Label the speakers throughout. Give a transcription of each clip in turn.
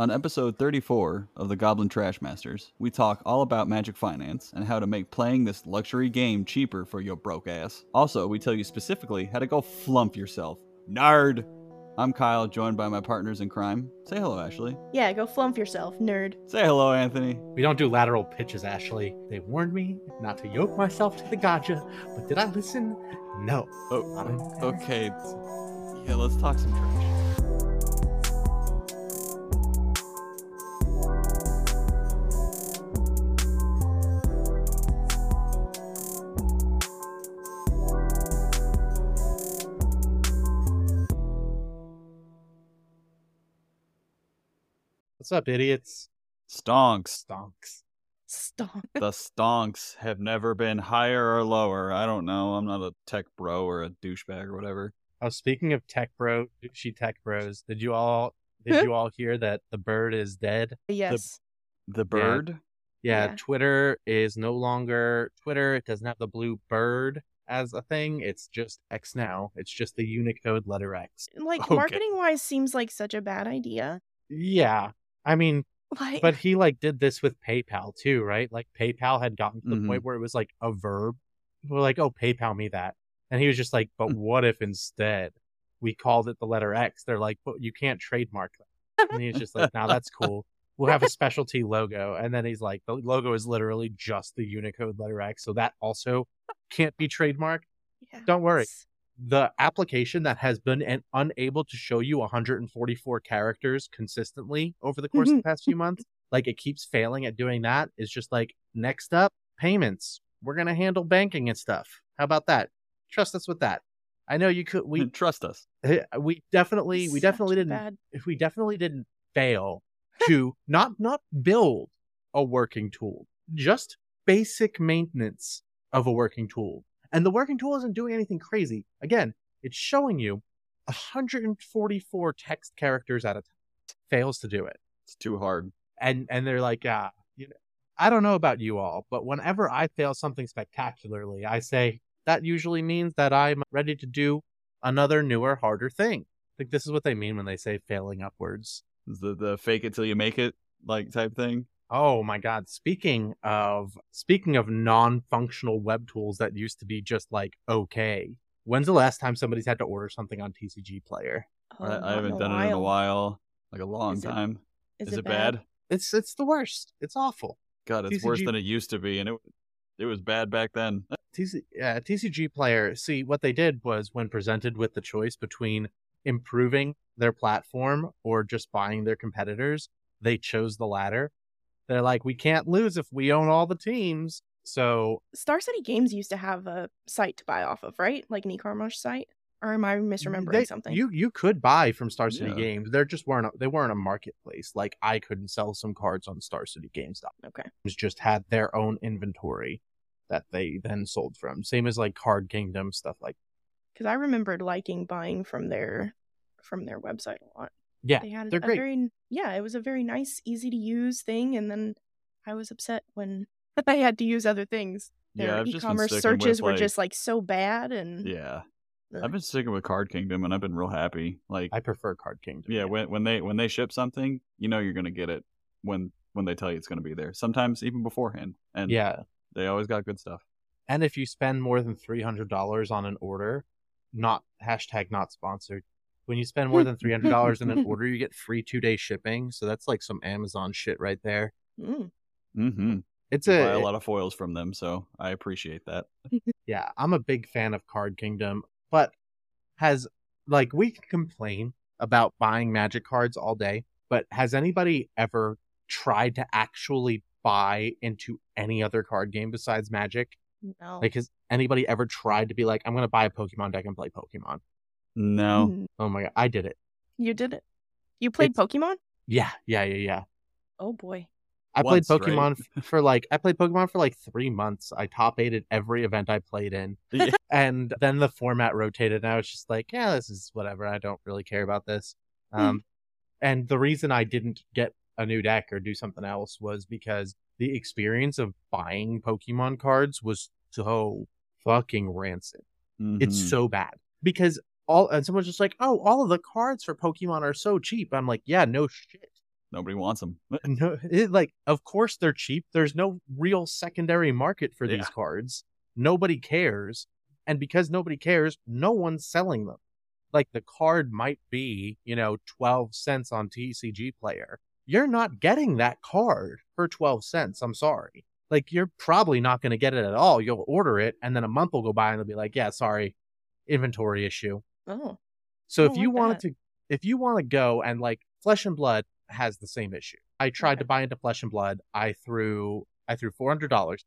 Speaker 1: On episode 34 of the Goblin Trashmasters, we talk all about Magic Finance and how to make playing this luxury game cheaper for your broke ass. Also, we tell you specifically how to go flumph yourself. Nerd! I'm Kyle, joined by my partners in crime. Say hello, Ashley.
Speaker 2: Yeah, go flumph yourself, nerd.
Speaker 1: Say hello, Anthony.
Speaker 3: We don't do lateral pitches, Ashley. They warned me not to yoke myself to the gotcha, but did I listen? No.
Speaker 1: Oh, okay. Yeah, let's talk some trash.
Speaker 3: What's up, idiots?
Speaker 1: Stonks.
Speaker 3: Stonks.
Speaker 2: Stop.
Speaker 1: the stonks have never been higher or lower. I don't know. I'm not a tech bro or a douchebag or whatever.
Speaker 3: Oh, speaking of tech bro, douchey tech bros, did you all did you all hear that the bird is dead?
Speaker 2: Yes.
Speaker 1: The bird?
Speaker 3: Yeah,
Speaker 2: Yeah.
Speaker 3: Twitter is no longer Twitter. It doesn't have the blue bird as a thing. It's just X now. It's just the Unicode letter X.
Speaker 2: Like
Speaker 1: Okay.
Speaker 2: marketing wise seems like such a bad idea.
Speaker 3: Yeah. I mean,
Speaker 2: Like
Speaker 3: but he like did this with PayPal too, right? Like PayPal had gotten to the
Speaker 1: Mhm.
Speaker 3: point where it was like a verb. People were like, "Oh, PayPal me that," and he was just like, "But what if instead we called it the letter X?" They're like, "But you can't trademark that," and he's just like, "Now that's cool. We'll have a specialty logo." And then he's like, "The logo is literally just the Unicode letter X, so that also can't be trademarked."
Speaker 2: yeah.
Speaker 3: Don't worry. The application that has been an, unable to show you 144 characters consistently over the course of the past few months, like it keeps failing at doing that, is just like next up payments. We're gonna handle banking and stuff. How about that? Trust us with that. I know you could. We
Speaker 1: Trust us.
Speaker 3: Eh, we definitely we
Speaker 2: Such
Speaker 3: definitely didn't
Speaker 2: bad-
Speaker 3: if we definitely didn't fail to not not build a working tool, just basic maintenance of a working tool. And the working tool isn't doing anything crazy. Again, it's showing you 144 text characters at a time. Fails to do it.
Speaker 1: It's too hard.
Speaker 3: And and they're like, ah, you know, I don't know about you all, but whenever I fail something spectacularly, I say that usually means that I'm ready to do another newer, harder thing. I think this is what they mean when they say failing upwards.
Speaker 1: The, the fake it till you make it like type thing.
Speaker 3: Oh my god, speaking of speaking of non-functional web tools that used to be just like okay. When's the last time somebody's had to order something on TCG Player?
Speaker 2: Oh,
Speaker 1: I, I haven't
Speaker 2: in a
Speaker 1: done it in a
Speaker 2: while.
Speaker 1: while. Like a long
Speaker 2: Is it-
Speaker 1: time.
Speaker 2: Is,
Speaker 1: Is, it bad?
Speaker 3: It's it's the worst. It's awful.
Speaker 1: God, it's worse than it used to be, and it it was bad back then.
Speaker 3: TC, uh, TCG Player, see, what they did was when presented with the choice between improving their platform or just buying their competitors, they chose the latter. They're like, we can't lose if we own all the teams. So,
Speaker 2: Star City Games used to have a site to buy off of, right? Like an e-commerce site. Or am I mm, misremembering
Speaker 3: they-
Speaker 2: something?
Speaker 3: You you could buy from Star City
Speaker 1: Yeah.
Speaker 3: Games. There just weren't a, they weren't a marketplace. Like I couldn't sell some cards on Star City Games.
Speaker 2: Okay.
Speaker 3: Just had their own inventory that they then sold from. Same as like Card Kingdom stuff like
Speaker 2: Because I remembered liking buying from their from their website a lot.
Speaker 3: Yeah.
Speaker 2: They had
Speaker 3: they're
Speaker 2: a
Speaker 3: great.
Speaker 2: very yeah, it was a very nice, easy to use thing, and then I was upset when I had to use other things. Their
Speaker 1: yeah, I've
Speaker 2: e-commerce
Speaker 1: sticking
Speaker 2: searches
Speaker 1: with,
Speaker 2: were
Speaker 1: like-
Speaker 2: just like so bad, and
Speaker 1: Yeah,
Speaker 2: Ugh.
Speaker 1: I've been sticking with Card Kingdom, and I've been real happy. Like,
Speaker 3: I prefer Card Kingdom.
Speaker 1: yeah, when when they when they ship something, you know you're gonna get it when when they tell you it's gonna be there. Sometimes even beforehand, and
Speaker 3: yeah.
Speaker 1: they always got good stuff.
Speaker 3: And if you spend more than three hundred dollars on an order, not hashtag not sponsored. When you spend more than three hundred dollars in an order, you get free two day shipping. So that's like some Amazon shit right there.
Speaker 2: Mm.
Speaker 1: Mm-hmm.
Speaker 3: It's
Speaker 1: buy
Speaker 3: a,
Speaker 1: a lot of foils from them, so I appreciate that.
Speaker 3: yeah. I'm a big fan of Card Kingdom, but has like we can complain about buying Magic cards all day, but has anybody ever tried to actually buy into any other card game besides Magic?
Speaker 2: no.
Speaker 3: Like, has anybody ever tried to be like, I'm gonna buy a Pokemon deck and play Pokemon?
Speaker 1: No,
Speaker 2: Mm.
Speaker 3: Oh my god, I did it.
Speaker 2: You did it. You played
Speaker 3: It's-
Speaker 2: Pokemon?
Speaker 3: Yeah, yeah, yeah, yeah.
Speaker 2: Oh boy.
Speaker 3: I
Speaker 1: Once,
Speaker 3: played? Pokemon f- for like I played Pokemon for like three months. I top eighted every event I played in,
Speaker 1: Yeah.
Speaker 3: and then the format rotated, and I was just like, yeah, this is whatever. I don't really care about this. Um, and the reason I didn't get a new deck or do something else was because the experience of buying Pokemon cards was so fucking rancid. It's
Speaker 1: Mhm.
Speaker 3: so bad because all and someone's just like, oh, all of the cards for Pokemon are so cheap. I'm like, yeah, no shit.
Speaker 1: Nobody wants them.
Speaker 3: no, it, like of course they're cheap. There's no real secondary market for these
Speaker 1: Yeah.
Speaker 3: cards. Nobody cares, and because nobody cares, no one's selling them. Like the card might be, you know, twelve cents on TCG Player. You're not getting that card for twelve cents. I'm sorry. Like you're probably not going to get it at all. You'll order it, and then a month will go by, and they'll be like, "Yeah, sorry, inventory issue."
Speaker 2: Oh.
Speaker 3: So if you
Speaker 2: like
Speaker 3: wanted
Speaker 2: that.
Speaker 3: to, if you want to go and like Flesh and Blood has the same issue. I tried
Speaker 2: Okay.
Speaker 3: to buy into Flesh and Blood. I threw, I threw four hundred dollars.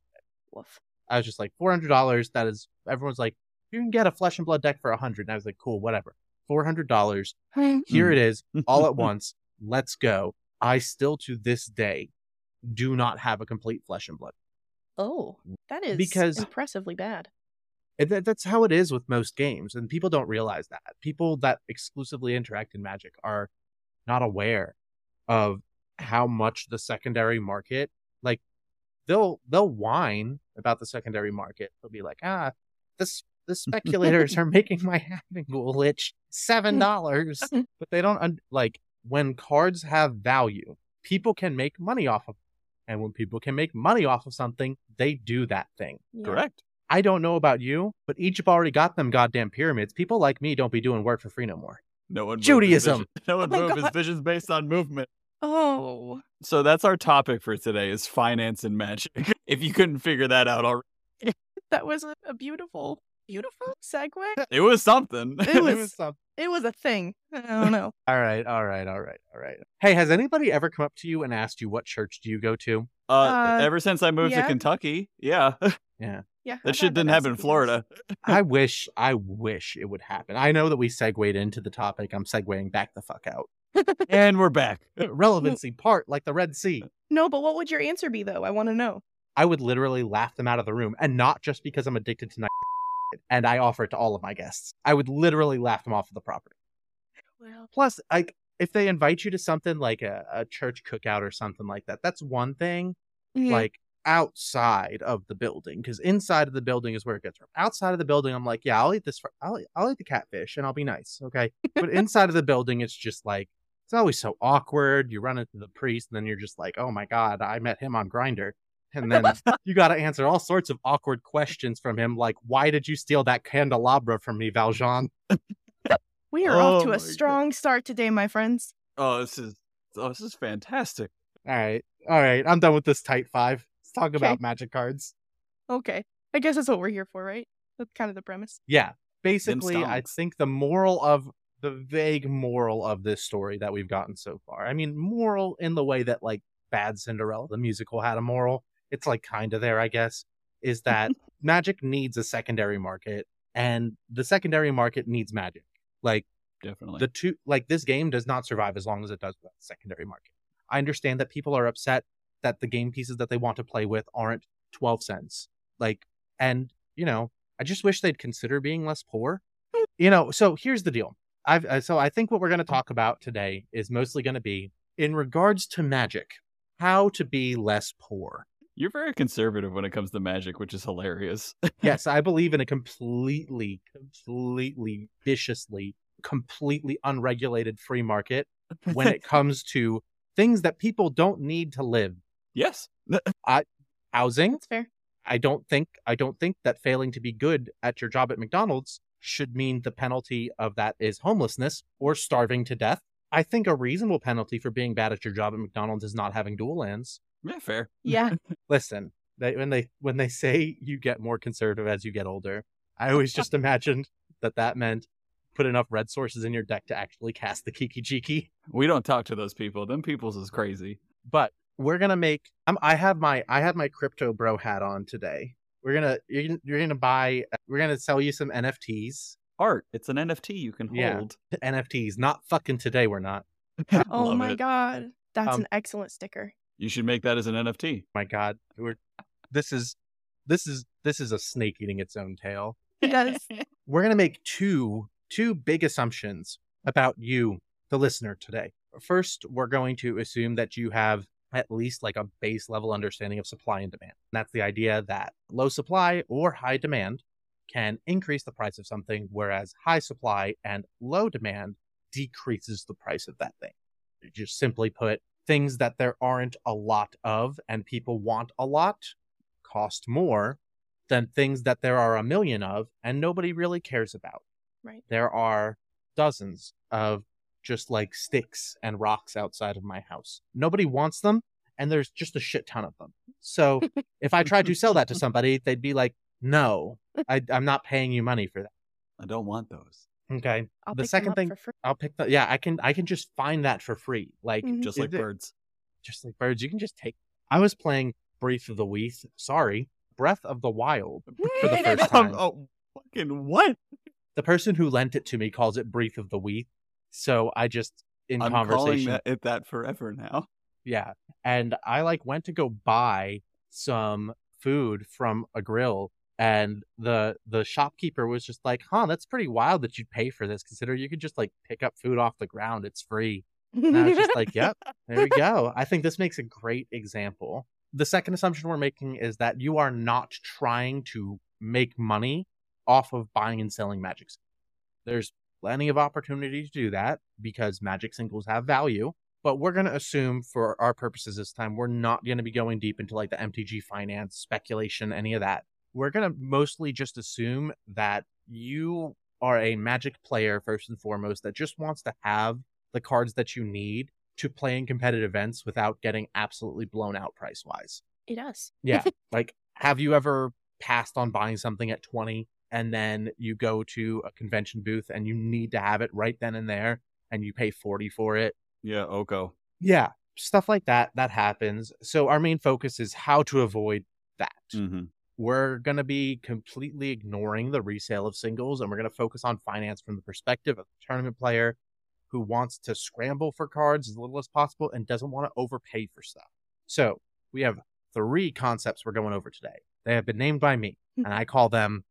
Speaker 2: Woof.
Speaker 3: I was just like four hundred dollars. That is, everyone's like, you can get a Flesh and Blood deck for a hundred. And I was like, cool, whatever. Four hundred dollars. Here it is, all at once. Let's go. I still to this day do not have a complete Flesh and Blood.
Speaker 2: Oh, that is
Speaker 3: Because-
Speaker 2: impressively bad.
Speaker 3: And that, that's how it is with most games, and people don't realize that. People that exclusively interact in Magic are not aware of how much the secondary market, like they'll they'll whine about the secondary market. They'll be like, ah, this the speculators are making my having glitch seven dollars, but they don't un- like when cards have value. People can make money off of, it. and when people can make money off of something, they do that thing.
Speaker 2: Yeah.
Speaker 1: Correct.
Speaker 3: I don't know about you, but Egypt already got them goddamn pyramids. People like me don't be doing work for free no more.
Speaker 1: No one
Speaker 3: Judaism.
Speaker 1: No one
Speaker 2: Oh my
Speaker 1: moved his visions based on movement.
Speaker 2: Oh.
Speaker 1: So that's our topic for today: is finance and magic. if you couldn't figure that out already,
Speaker 2: That was a, a beautiful, beautiful segue.
Speaker 1: it was something.
Speaker 2: It was-
Speaker 3: was some-
Speaker 2: It was a thing. I don't know.
Speaker 3: all right, all right, all right, all right. Hey, has anybody ever come up to you and asked you what church do you go to?
Speaker 1: uh,
Speaker 2: Uh,
Speaker 1: ever since I moved to. Kentucky, yeah,
Speaker 3: Yeah.
Speaker 2: Yeah.
Speaker 1: that shit didn't happen in Florida.
Speaker 3: I wish, I wish it would happen. I know that we segued into the topic. I'm segueing back the fuck out.
Speaker 1: and we're back.
Speaker 3: Uh, relevancy part like the Red Sea.
Speaker 2: No, but what would your answer be though? I want to know.
Speaker 3: I would literally laugh them out of the room, and not just because I'm addicted to night. And I offer it to all of my guests. I would literally laugh them off of the property.
Speaker 2: Well,
Speaker 3: Plus, like if they invite you to something like a, a church cookout or something like that, that's one thing.
Speaker 2: yeah.
Speaker 3: Like outside of the building, because inside of the building is where it gets from. Outside of the building, I'm like, yeah, I'll eat this. For, I'll eat, I'll eat the catfish, and I'll be nice, okay. But inside of the building, it's just like it's always so awkward. You run into the priest, and then you're just like, oh my god, I met him on Grindr. And then you got to answer all sorts of awkward questions from him, like, "Why did you steal that candelabra from me, Valjean?"
Speaker 2: we are off
Speaker 1: Oh
Speaker 2: to
Speaker 1: my
Speaker 2: a
Speaker 1: God.
Speaker 2: strong start today, my friends.
Speaker 1: Oh, this is oh, this is fantastic.
Speaker 3: All right, all right, I'm done with this tight five. Let's talk about magic cards.
Speaker 2: Okay. I guess that's what we're here for, right? That's kind of the premise.
Speaker 3: Yeah, basically, I think the moral of the vague moral of this story that we've gotten so far. I mean, moral in the way that like Bad Cinderella, the musical, had a moral. It's like kind of there, I guess. Is that magic needs a secondary market, and the secondary market needs magic. Like
Speaker 1: Definitely.
Speaker 3: the two like this game does not survive as long as it does without the secondary market. I understand that people are upset that the game pieces that they want to play with aren't 12 cents. Like and you know, I just wish they'd consider being less poor. You know, so here's the deal. I've uh, so I think what we're going to talk about today is mostly going to be in regards to magic, how to be less poor.
Speaker 1: You're very conservative when it comes to magic, which is hilarious.
Speaker 3: yes, I believe in a completely, completely, viciously, completely unregulated free market when it comes to things that people don't need to live.
Speaker 1: Yes.
Speaker 3: Housing.
Speaker 2: That's fair.
Speaker 3: I don't think I don't think that failing to be good at your job at McDonald's should mean the penalty of that is homelessness or starving to death. I think a reasonable penalty for being bad at your job at McDonald's is not having dual lands.
Speaker 1: Yeah, fair.
Speaker 2: Yeah.
Speaker 3: listen they, when they when they say you get more conservative as you get older i always just imagined that that meant put enough red sources in your deck to actually cast the kiki jiki
Speaker 1: We don't talk to those people. Them people's is crazy.
Speaker 3: but we're gonna make um, i have my i have my crypto bro hat on today we're gonna you're, gonna- you're gonna buy we're gonna sell you some nfts
Speaker 1: Art. It's an NFT you can
Speaker 3: Yeah.
Speaker 1: hold.
Speaker 3: nfts not fucking today we're not
Speaker 2: Oh
Speaker 1: Love
Speaker 2: my
Speaker 1: it.
Speaker 2: god. That's
Speaker 3: Um,
Speaker 2: an excellent sticker.
Speaker 1: You should make that as an NFT.
Speaker 3: my god we're this is this is this is a snake eating its own tail
Speaker 2: Yes.
Speaker 3: we're going to make two two big assumptions about you the listener today first we're going to assume that you have at least like a base level understanding of supply and demand and that's the idea that low supply or high demand can increase the price of something whereas high supply and low demand decreases the price of that thing just simply put things that there aren't a lot of and people want a lot cost more than things that there are a million of and nobody really cares about.
Speaker 2: Right.
Speaker 3: There are dozens of just like sticks and rocks outside of my house. Nobody wants them, and there's just a shit ton of them. So if I tried to sell that to somebody, they'd be like, "No, I, I'm not paying you money for that."
Speaker 1: I don't want those.
Speaker 3: Okay.
Speaker 2: I'll
Speaker 3: the
Speaker 2: pick them
Speaker 3: second
Speaker 2: up
Speaker 3: thing,
Speaker 2: for free.
Speaker 3: I'll pick the yeah. I can I can just find that for free. Like
Speaker 2: Mhm.
Speaker 1: Just like
Speaker 3: it-
Speaker 1: birds.
Speaker 3: just like birds, you can just take. I was playing Breath of the Weath. Sorry, Breath of the Wild for the first time.
Speaker 1: oh, fucking what?
Speaker 3: The person who lent it to me calls it Breath of the Weath. So I just in
Speaker 1: I'm calling
Speaker 3: conversation,
Speaker 1: that, it that forever now.
Speaker 3: yeah. And I like went to go buy some food from a grill, and the the shopkeeper was just like, "Huh, that's pretty wild that you'd pay for this. Consider you could just like pick up food off the ground. It's free." And I was just like, yep, there we go. I think this makes a great example. The second assumption we're making is that you are not trying to make money off of buying and selling magic. There's plenty of opportunity to do that because magic singles have value. But we're going to assume for our purposes this time, we're not going to be going deep into like the MTG finance, speculation, any of that. We're going to mostly just assume that you are a magic player, first and foremost, that just wants to have the cards that you need to play in competitive events without getting absolutely blown out price wise.
Speaker 2: It does.
Speaker 3: Yeah. like, have you ever passed on buying something at 20 and then you go to a convention booth and you need to have it right then and there and you pay 40 for it?
Speaker 1: Yeah, Oko.
Speaker 3: Yeah. Stuff like that, that happens. So, our main focus is how to avoid that.
Speaker 1: Mm-hmm.
Speaker 3: We're going to be completely ignoring the resale of singles and we're going to focus on finance from the perspective of the tournament player who wants to scramble for cards as little as possible and doesn't want to overpay for stuff. So, we have three concepts we're going over today. They have been named by me, and I call them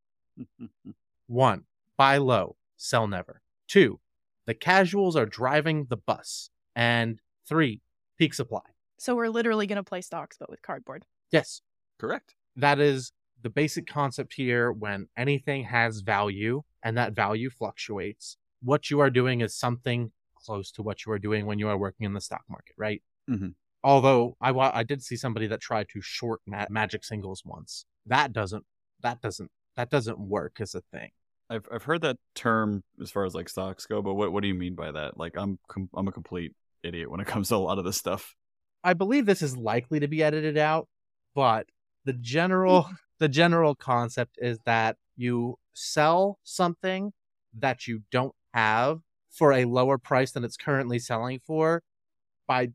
Speaker 3: one, buy low, sell never. Two, the casuals are driving the bus. And three, peak supply.
Speaker 2: So we're literally gonna play stocks, but with cardboard.
Speaker 3: Yes,
Speaker 1: Correct.
Speaker 3: that is the basic concept here when anything has value and that value fluctuates. What you are doing is something close to what you are doing when you are working in the stock market, right?
Speaker 1: Mhm.
Speaker 3: Although I I did see somebody that tried to short ma- magic singles once. That doesn't that doesn't that doesn't work as a thing.
Speaker 1: I've I've heard that term as far as like stocks go, but what what do you mean by that? Like I'm com- I'm a complete idiot when it comes to a lot of this stuff.
Speaker 3: I believe this is likely to be edited out, but the general the general concept is that you sell something that you don't have for a lower price than it's currently selling for by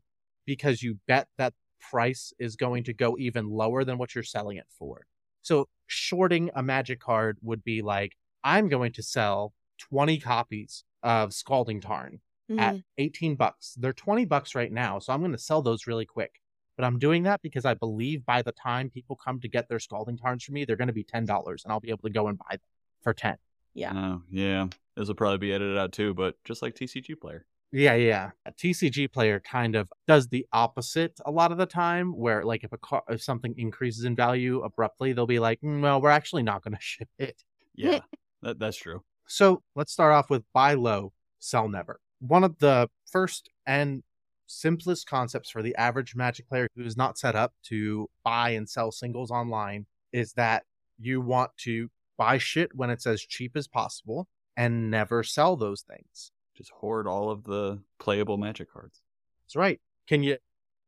Speaker 3: because you bet that price is going to go even lower than what you're selling it for. So shorting a magic card would be like I'm going to sell 20 copies of Scalding Tarn at mm-hmm. 18 bucks. They're 20 bucks right now, so I'm going to sell those really quick. But I'm doing that because I believe by the time people come to get their scalding tarns from me, they're going to be $10 and I'll be able to go and buy them for 10.
Speaker 2: Yeah.
Speaker 1: Oh yeah, this will probably be edited out too, but just like TCG player.
Speaker 3: Yeah, yeah. A TCG player kind of does the opposite a lot of the time where like if a car, if something increases in value abruptly, they'll be like, "Mm, "Well, we're actually not going to ship it."
Speaker 1: Yeah, that that's true.
Speaker 3: So let's start off with buy low, sell never. One of the first and simplest concepts for the average Magic player who is not set up to buy and sell singles online is that you want to buy shit when it's as cheap as possible and never sell those things.
Speaker 1: Just hoard all of the playable magic cards.
Speaker 3: That's right. Can you?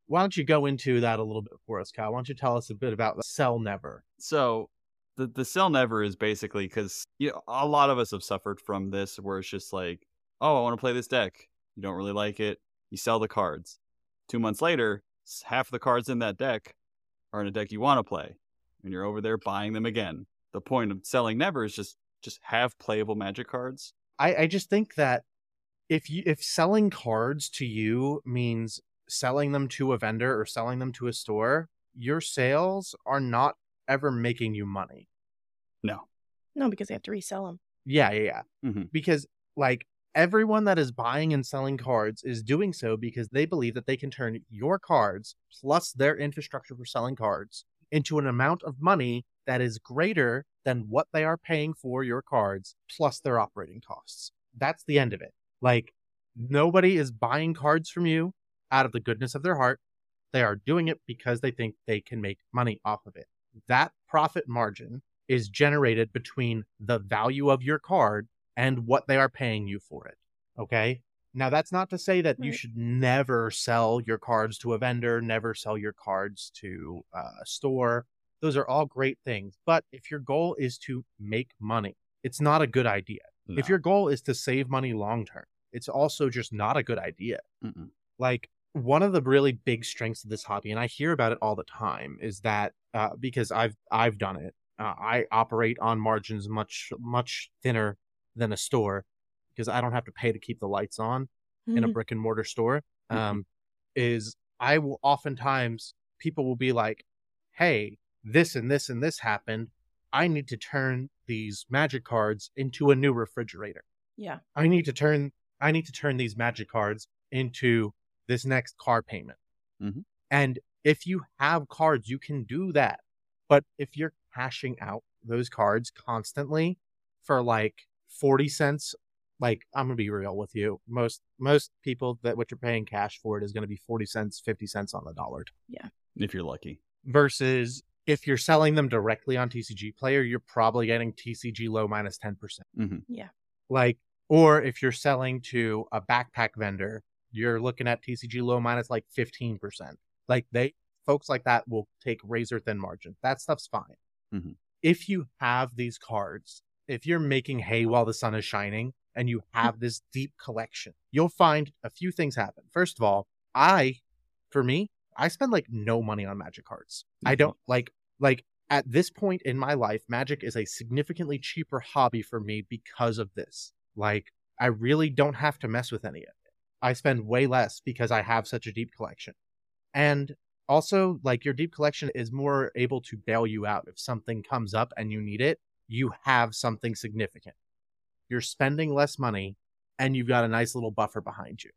Speaker 3: Why don't you go into that a little bit for us, Kyle? Why don't you tell us a bit about sell never?
Speaker 1: So the the sell never is basically because you know a lot of us have suffered from this where it's just like, oh, I want to play this deck. You don't really like it. You sell the cards. Two months later, half the cards in that deck are in a deck you want to play, and you're over there buying them again. The point of selling never is just just have playable magic cards.
Speaker 3: I, I just think that if you if selling cards to you means selling them to a vendor or selling them to a store, your sales are not ever making you money.
Speaker 1: No.
Speaker 2: No, because they have to resell them.
Speaker 3: Yeah, yeah, yeah.
Speaker 1: Mhm.
Speaker 3: Because like everyone that is buying and selling cards is doing so because they believe that they can turn your cards plus their infrastructure for selling cards into an amount of money that is greater than what they are paying for your cards plus their operating costs. That's the end of it. Like nobody is buying cards from you out of the goodness of their heart. They are doing it because they think they can make money off of it. That profit margin is generated between the value of your card and what they are paying you for it. Okay. Now, that's not to say that you should never sell your cards to a vendor, never sell your cards to uh, a store. Those are all great things. But if your goal is to make money, it's not a good idea. If your goal is to save money long term, it's also just not a good idea.
Speaker 1: Mm-mm.
Speaker 3: Like, one of the really big strengths of this hobby, and I hear about it all the time, is that uh, because I've I've done it, uh, I operate on margins much much thinner than a store because I don't have to pay to keep the lights on in a
Speaker 2: Mhm.
Speaker 3: brick and mortar store. Um, is I will oftentimes people will be like, "Hey, this and this and this happened. I need to turn these magic cards into a new refrigerator.
Speaker 2: yeah.
Speaker 3: I need to turn I need to turn these magic cards into this next car payment.
Speaker 1: Mhm.
Speaker 3: And if you have cards, you can do that. But if you're cashing out those cards constantly for like 40 cents, like I'm gonna be real with you. Most most people that what you're paying cash for it is gonna be 40 cents, 50 cents on the dollar. Yeah.
Speaker 1: If you're lucky.
Speaker 3: Versus if you're selling them directly on TCG player, you're probably getting TCG low minus 10%
Speaker 1: hmm
Speaker 3: like or if you're selling to a backpack vendor you're looking at tcg low minus like 15% like they folks like that will take razor thin margin. That stuff's fine.
Speaker 1: Mhm.
Speaker 3: if you have these cards if you're making hay while the sun is shining and you have this deep collection you'll find a few things happen. First of all i for me i spend like no money on magic cards. I
Speaker 1: Mhm.
Speaker 3: don't like like at this point in my life, magic is a significantly cheaper hobby for me because of this. Like, I really don't have to mess with any of it. I spend way less because I have such a deep collection. And also, like, your deep collection is more able to bail you out. If something comes up and you need it, you have something significant. You're spending less money and you've got a nice little buffer behind you.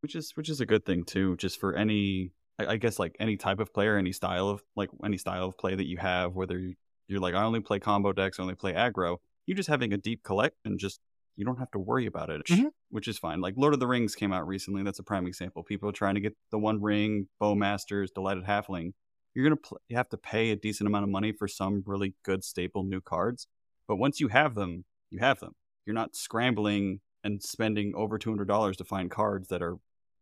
Speaker 1: which is which is a good thing too just for any I, I guess like any type of player any style of like any style of play that you have whether you- you're like i only play combo decks I only play aggro you just having a deep collection just you don't have to worry about it
Speaker 3: Mhm.
Speaker 1: which is fine like lord of the rings came out recently that's a prime example people trying to get the one ring bowmasters delighted halfling you're gonna pl- you have to pay a decent amount of money for some really good staple new cards but once you have them you have them you're not scrambling and spending over $200 to find cards that are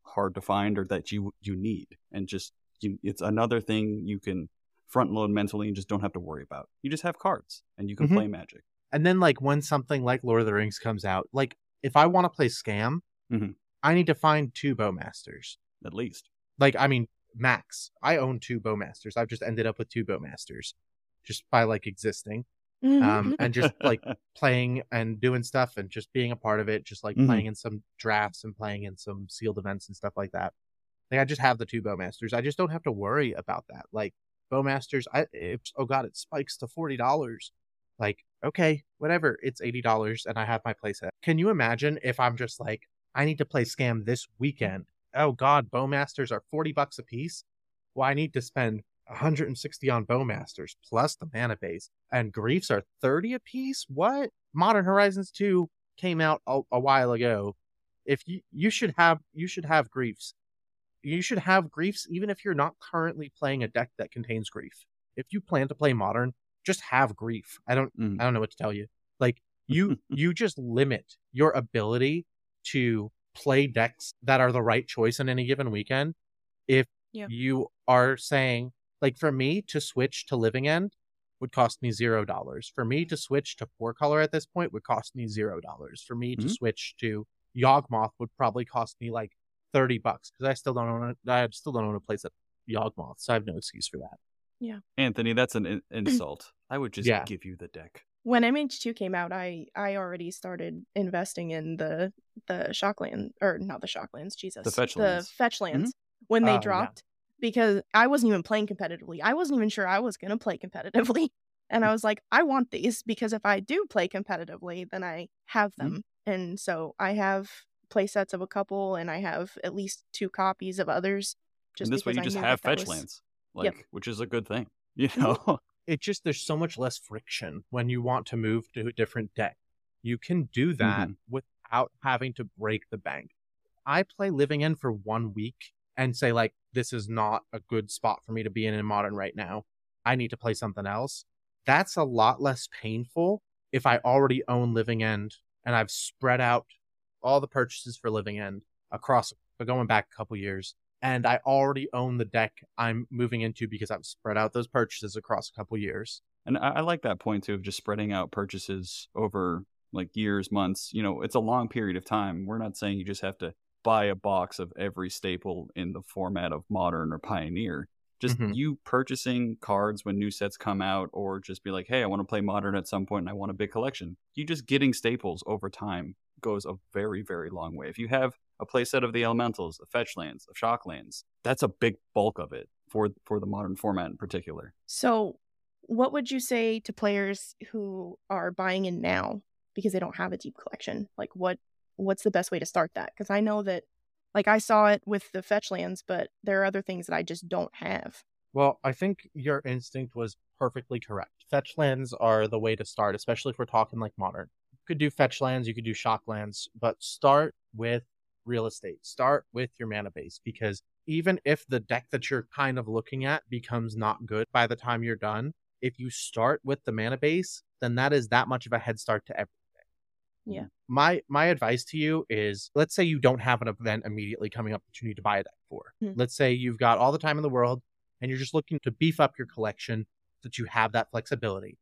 Speaker 1: hard to find or that you you need and just you, it's another thing you can front load mentally and just don't have to worry about you just have cards and you can
Speaker 3: Mhm.
Speaker 1: play magic
Speaker 3: And then, like, when something like Lord of the Rings comes out, like, if I want to play Scam,
Speaker 1: Mhm.
Speaker 3: I need to find two Bowmasters.
Speaker 1: at least
Speaker 3: Like, I mean, max. I own two Bowmasters. I've just ended up with two Bowmasters just by, like, existing um, and just, like, playing and doing stuff and just being a part of it, just, like,
Speaker 1: Mhm.
Speaker 3: playing in some drafts and playing in some sealed events and stuff like that. Like, I just have the two Bowmasters. I just don't have to worry about that. Like, Bowmasters, I, if, oh God, it spikes to $40. Like, okay, whatever. It's $80 and I have my playset. Can you imagine if I'm just like, I need to play Scam this weekend? Oh God, Bowmasters are 40 bucks a piece. Well, I need to spend 160 on Bowmasters plus the mana base. And Griefs are 30 a piece? What? Modern Horizons 2 came out a, a while ago. If you you should have you should have Griefs. You should have Griefs even if you're not currently playing a deck that contains Grief. If you plan to play Modern, just have Grief. I don't
Speaker 1: Mhm.
Speaker 3: I don't know what to tell you. Like you you just limit your ability to play decks that are the right choice in any given weekend if
Speaker 2: Yep.
Speaker 3: you are saying like for me to switch to living end would cost me zero dollars for me to switch to four color at this point would cost me zero dollars for me to
Speaker 1: Mhm.
Speaker 3: switch to yawgmoth would probably cost me like 30 bucks because i still don't own a, i still don't own a place at yawgmoth so i have no excuse for that Yeah,
Speaker 1: anthony that's an in- insult i would just
Speaker 3: Yeah.
Speaker 1: give you the deck
Speaker 2: when MH2 came out, I I already started investing in the the Shockland or not the Shocklands, Jesus,
Speaker 1: The Fetchlands.
Speaker 2: the
Speaker 1: lands.
Speaker 2: fetch lands when
Speaker 3: Oh,
Speaker 2: they
Speaker 3: yeah.
Speaker 2: Dropped because I wasn't even playing competitively. I wasn't even sure I was gonna play competitively, and I was like, I want these because if I do play competitively, then I have
Speaker 1: Mhm.
Speaker 2: them, and so I have play sets of a couple, and I have at least two copies of others. Just
Speaker 1: and this way
Speaker 2: because
Speaker 1: you
Speaker 2: I
Speaker 1: just have
Speaker 2: that that
Speaker 1: fetch
Speaker 2: was-
Speaker 1: lands like
Speaker 2: Yep.
Speaker 1: which is a good thing you
Speaker 2: Mhm.
Speaker 1: know
Speaker 3: it just there's so much less friction when you want to move to a different deck. You can do that without having to break the bank. I play Living End for one week and say like this is not a good spot for me to be in in modern right now. I need to play something else. That's a lot less painful if I already own Living End and I've spread out all the purchases for Living End across uh, going back a couple years and I already own the deck I'm moving into because I've spread out those purchases across a couple years.
Speaker 1: And I, I like that point too of just spreading out purchases over like years, months. You know, it's a long period of time. We're not saying you just have to buy a box of every staple in the format of modern or pioneer. Just
Speaker 3: Mhm.
Speaker 1: you purchasing cards when new sets come out, or just be like, hey, I want to play modern at some point and I want a big collection. You just getting staples over time goes a very, very long way. If you have a playset of the elementals, of fetch lands, of shock lands, that's a big bulk of it for for the modern format in particular.
Speaker 2: So, what would you say to players who are buying in now because they don't have a deep collection? Like, what what's the best way to start that? Because I know that, like, I saw it with the fetch lands, but there are other things that I just don't have.
Speaker 3: Well, I think your instinct was perfectly correct. Fetch lands are the way to start, especially if we're talking like modern. You could do fetch lands, you could do shock lands, but start with real estate. Start with your mana base because even if the deck that you're kind of looking at becomes not good by the time you're done, if you start with the mana base, then that is that much of a head start to everything.
Speaker 2: Yeah.
Speaker 3: My my advice to you is let's say you don't have an event immediately coming up that you need to buy a deck for.
Speaker 2: Hmm.
Speaker 3: Let's say you've got all the time in the world and you're just looking to beef up your collection so that you have that flexibility.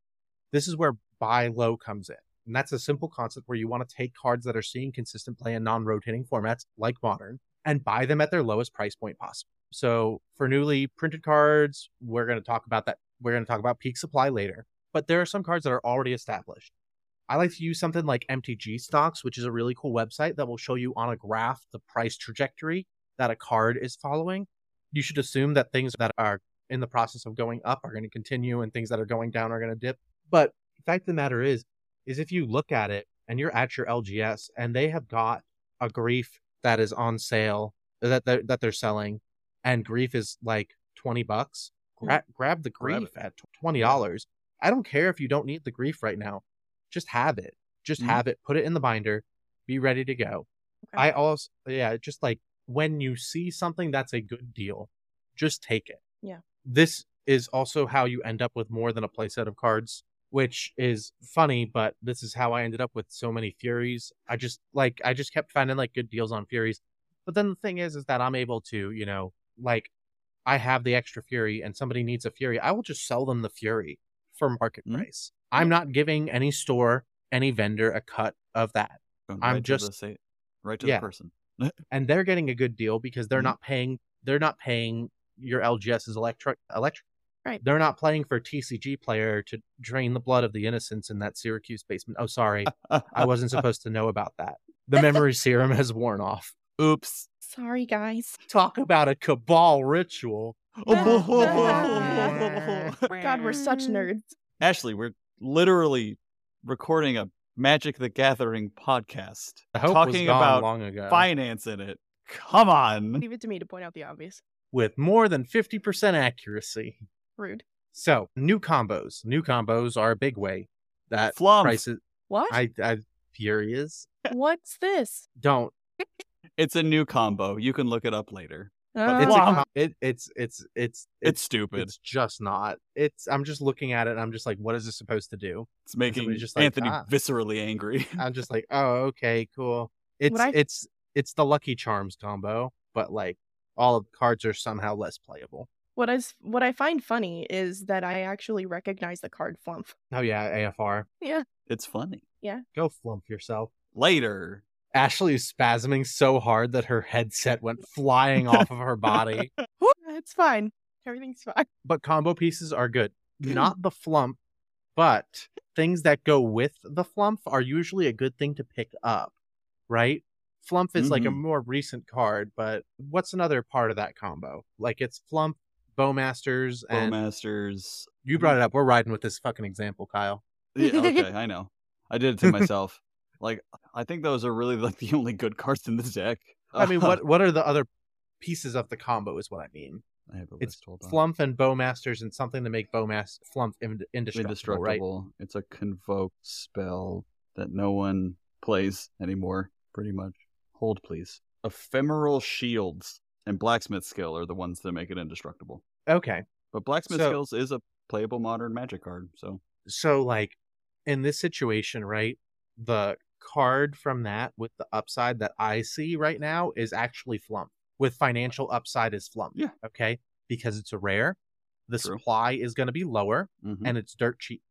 Speaker 3: This is where buy low comes in. And that's a simple concept where you want to take cards that are seeing consistent play in non rotating formats like modern and buy them at their lowest price point possible. So for newly printed cards, we're going to talk about that. We're going to talk about peak supply later, but there are some cards that are already established. I like to use something like MTG Stocks, which is a really cool website that will show you on a graph the price trajectory that a card is following. You should assume that things that are in the process of going up are going to continue and things that are going down are going to dip. But the fact of the matter is, is if you look at it and you're at your LGS and they have got a grief that is on sale that they're, that they're selling and grief is like 20 bucks, hmm. gra- grab the
Speaker 1: Grab
Speaker 3: grief at $20. I don't care if you don't need the grief right now. Just have it. Just
Speaker 1: Mhm.
Speaker 3: have it. Put it in the binder. Be ready to go.
Speaker 2: Okay.
Speaker 3: I also, yeah, just like when you see something that's a good deal, just take it.
Speaker 2: Yeah.
Speaker 3: This is also how you end up with more than a playset of cards, which is funny, but this is how I ended up with so many Furies. I just like I just kept finding like good deals on Furies. But then the thing is is that I'm able to, you know, like I have the extra Fury and somebody needs a Fury, I will just sell them the Fury for market
Speaker 1: Mhm.
Speaker 3: price. I'm not giving any store, any vendor a cut of that.
Speaker 1: Going
Speaker 3: I'm
Speaker 1: right to the
Speaker 3: just-
Speaker 1: sa- right to
Speaker 3: Yeah.
Speaker 1: the person.
Speaker 3: and they're getting a good deal because they're
Speaker 1: Mhm.
Speaker 3: not paying they're not paying your LGS's electric electric
Speaker 2: Right.
Speaker 3: they're not playing for TCG player to drain the blood of the innocents in that Syracuse basement. Oh sorry. I wasn't supposed to know about that. The memory serum has worn off.
Speaker 1: Oops.
Speaker 2: Sorry, guys.
Speaker 3: Talk about a cabal ritual.
Speaker 2: God, we're such nerds.
Speaker 1: Ashley, we're literally recording a Magic the Gathering podcast.
Speaker 3: The hope
Speaker 1: talking
Speaker 3: gone
Speaker 1: about
Speaker 3: long ago.
Speaker 1: finance in it. Come on.
Speaker 2: Leave it to me to point out the obvious.
Speaker 3: with more than 50% accuracy.
Speaker 2: Rude.
Speaker 3: So, new combos. New combos are a big way that
Speaker 1: Flumph.
Speaker 3: prices
Speaker 2: What?
Speaker 3: I I furious.
Speaker 2: What's this?
Speaker 3: Don't
Speaker 1: It's a new combo. You can look it up later.
Speaker 2: Uh,
Speaker 3: it's a, it, it's it's it's
Speaker 1: It's, stupid.
Speaker 3: It's just not. It's. I'm just looking at it. and I'm just like, what is this supposed to do?
Speaker 1: It's making
Speaker 3: somebody's just like,
Speaker 1: Anthony
Speaker 3: "Ah."
Speaker 1: viscerally angry.
Speaker 3: I'm just like, oh, okay, cool. It's
Speaker 2: I-
Speaker 3: it's it's the Lucky Charms combo, but like all of the cards are somehow less playable.
Speaker 2: what I s- what I find funny is that I actually recognize the card flumph.
Speaker 3: Oh yeah, AFR.
Speaker 1: Yeah, it's funny.
Speaker 3: Yeah, go flumph yourself.
Speaker 1: Later.
Speaker 3: Ashley is spasming so hard that her headset went flying off of her body.
Speaker 2: It's fine. Everything's fine.
Speaker 3: But combo pieces are good. Not the flumph, but things that go with the flumph are usually a good thing to pick up, right? Flumph is like a
Speaker 1: Mhm.
Speaker 3: more recent card, but what's another part of that combo? Like it's flumph, bowmasters, and
Speaker 1: Bowmasters.
Speaker 3: you brought it up. We're riding with this fucking example, Kyle.
Speaker 1: Yeah, okay, I know. I did it to myself. Like, I think those are really like the only good cards in the deck.
Speaker 3: I mean, uh, what what are the other pieces of the combo? Is what I mean.
Speaker 1: I have a
Speaker 3: It's
Speaker 1: list. Hold on.
Speaker 3: Flumph and bowmasters, and something to make bowmast flumph ind- indestructible, right?
Speaker 1: It's a convoke spell that no one plays anymore, pretty much. Hold, please. Ephemeral shields. and blacksmith skill are the ones that make it indestructible.
Speaker 3: Okay.
Speaker 1: But blacksmith
Speaker 3: So-
Speaker 1: skills is a playable modern magic card, so
Speaker 3: So like in this situation, right? The card from that with the upside that I see right now is actually flumph. With financial upside is flumph.
Speaker 1: Yeah.
Speaker 3: Okay. Because it's a rare. The
Speaker 1: True.
Speaker 3: supply is going to be lower
Speaker 1: mhm.
Speaker 3: and it's dirt cheap.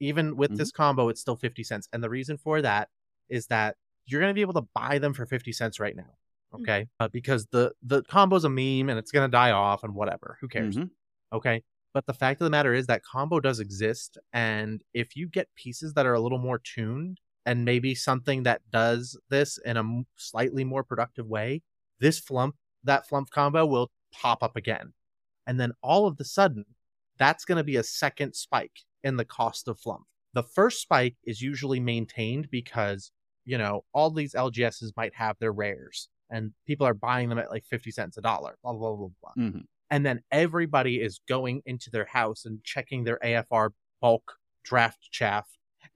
Speaker 3: Even with this combo, it's still 50 cents. And the reason for that is that you're going to be able to buy them for 50 cents right now. Okay. Uh, because the, the combo's a meme and it's going to die off and whatever. Who cares?
Speaker 1: Mhm.
Speaker 3: Okay. But the fact of the matter is that combo does exist. And if you get pieces that are a little more tuned and maybe something that does this in a slightly more productive way, this flumph, that flumph combo will pop up again. And then all of the sudden, that's going to be a second spike in the cost of flumph. The first spike is usually maintained because, you know, all these LGSs might have their rares and people are buying them at like 50 cents a dollar, blah, blah, blah, blah
Speaker 1: Mhm.
Speaker 3: and then everybody is going into their house and checking their AFR bulk draft chaff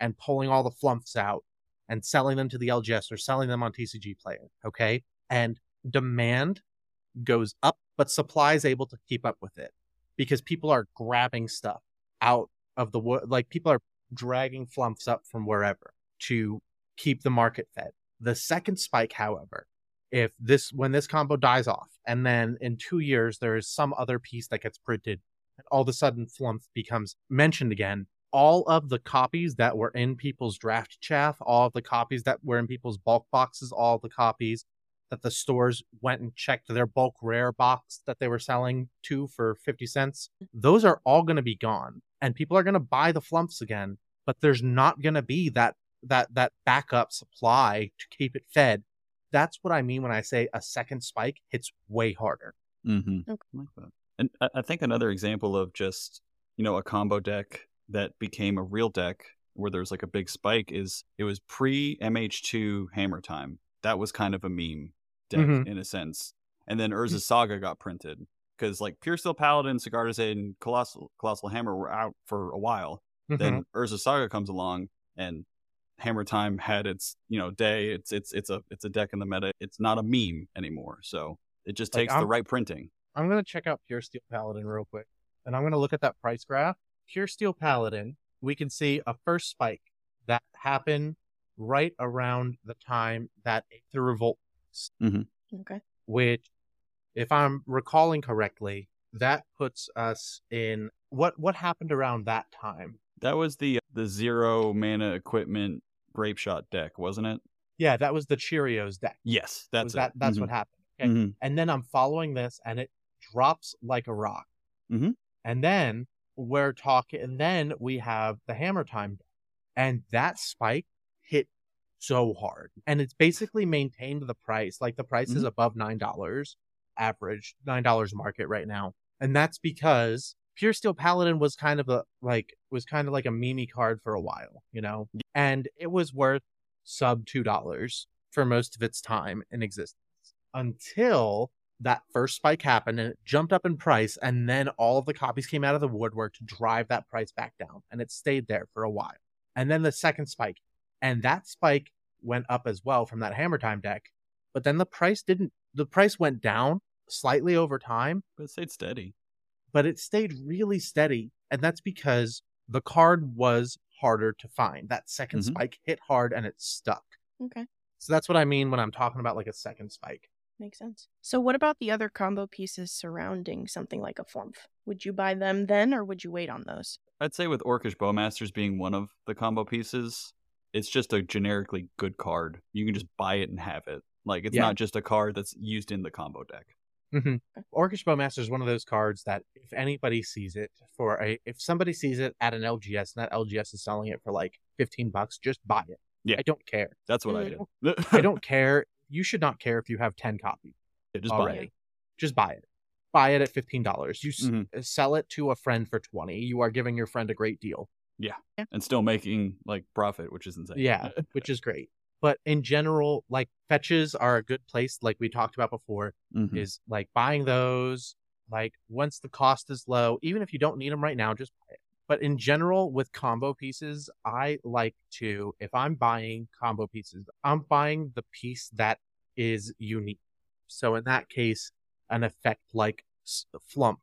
Speaker 3: and pulling all the flumphs out and selling them to the LGS or selling them on TCG Player. Okay. And demand goes up, but supply is able to keep up with it because people are grabbing stuff out of the wood. Like people are dragging flumphs up from wherever to keep the market fed. The second spike, however, if this when this combo dies off and then in two years there is some other piece that gets printed and all of a sudden flumph becomes mentioned again all of the copies that were in people's draft chaff all of the copies that were in people's bulk boxes all of the copies that the stores went and checked their bulk rare box that they were selling to for 50 cents those are all going to be gone and people are going to buy the flumphs again but there's not going to be that that that backup supply to keep it fed that's what I mean when I say a second spike hits way harder.
Speaker 1: Mm-hmm.
Speaker 2: Okay.
Speaker 1: like that. And I, I think another example of just you know a combo deck that became a real deck where there's like a big spike is it was pre MH2 Hammer Time. That was kind of a meme deck
Speaker 3: Mhm.
Speaker 1: in a sense. And then Urza's Saga got printed because like Pure Steel Paladin, Cigar and Colossal Colossus Hammer were out for a while.
Speaker 3: Mm-hmm.
Speaker 1: Then Urza's Saga comes along and Hammer Time had its you know day. It's it's it's a it's a deck in the meta. It's not a meme anymore. So it just
Speaker 3: Like,
Speaker 1: takes the
Speaker 3: I'm-
Speaker 1: right printing.
Speaker 3: I'm gonna check out Pure Steel Paladin real quick, and I'm gonna look at that price graph. Pure Steel Paladin, we can see a first spike that happened right around the time that Aether Revolt,
Speaker 2: Okay.
Speaker 3: which, if I'm recalling correctly, that puts us in what what happened around that time.
Speaker 1: That was the the zero mana equipment Grapeshot deck, wasn't it?
Speaker 3: Yeah, that was the Cheerios deck.
Speaker 1: Yes, that's
Speaker 3: Was
Speaker 1: it.
Speaker 3: that that's
Speaker 1: Mhm.
Speaker 3: what happened. Okay.
Speaker 1: Mhm.
Speaker 3: and then I'm following this, and it drops like a rock.
Speaker 1: Mhm.
Speaker 3: And then we're talking, and then we have the hammer time, and that spike hit so hard, and it's basically maintained the price. Like the price is
Speaker 1: Mhm.
Speaker 3: above nine dollars, average nine dollars market right now, and that's because Pure Steel Paladin was kind of a like was kind of like a meme card for a while, you know, and it was worth sub two dollars for most of its time in existence. Until that first spike happened and it jumped up in price and then all of the copies came out of the woodwork to drive that price back down and it stayed there for a while and then the second spike and that spike went up as well from that hammer time deck but then the price didn't the price went down slightly over time
Speaker 1: But it stayed steady.
Speaker 3: but it stayed really steady and that's because the card was harder to find that 2nd
Speaker 1: Mhm.
Speaker 3: spike hit hard and it stuck
Speaker 2: Okay.
Speaker 3: so that's what i mean when i'm talking about like a second spike
Speaker 2: Makes sense. So, what about the other combo pieces surrounding something like a flumph? Would you buy them then, or would you wait on those?
Speaker 1: I'd say with Orcish Bowmasters being one of the combo pieces, it's just a generically good card. You can just buy it and have it. Like it's
Speaker 3: Yeah.
Speaker 1: not just a card that's used in the combo deck.
Speaker 3: Mm-hmm. Orcish Bowmaster is one of those cards that if anybody sees it for a, if somebody sees it at an LGS and that LGS is selling it for like 15 bucks, just buy it.
Speaker 1: Yeah.
Speaker 3: I don't care.
Speaker 1: That's what I
Speaker 2: Mm.
Speaker 1: did.
Speaker 3: I don't care. You should not care if you have 10 copies
Speaker 1: Yeah, just buy it.
Speaker 3: Just buy it. Buy it at $15. You s-
Speaker 1: Mhm.
Speaker 3: sell it to a friend for 20. You are giving your friend a great deal. Yeah.
Speaker 1: And still making like profit, which is insane.
Speaker 3: Yeah, which is great. But in general, like fetches are a good place, like we talked about before.
Speaker 1: Mhm.
Speaker 3: is like buying those like once the cost is low even if you don't need them right now just buy it but in general with combo pieces i like to if i'm buying combo pieces i'm buying the piece that is unique so in that case an effect like Flumph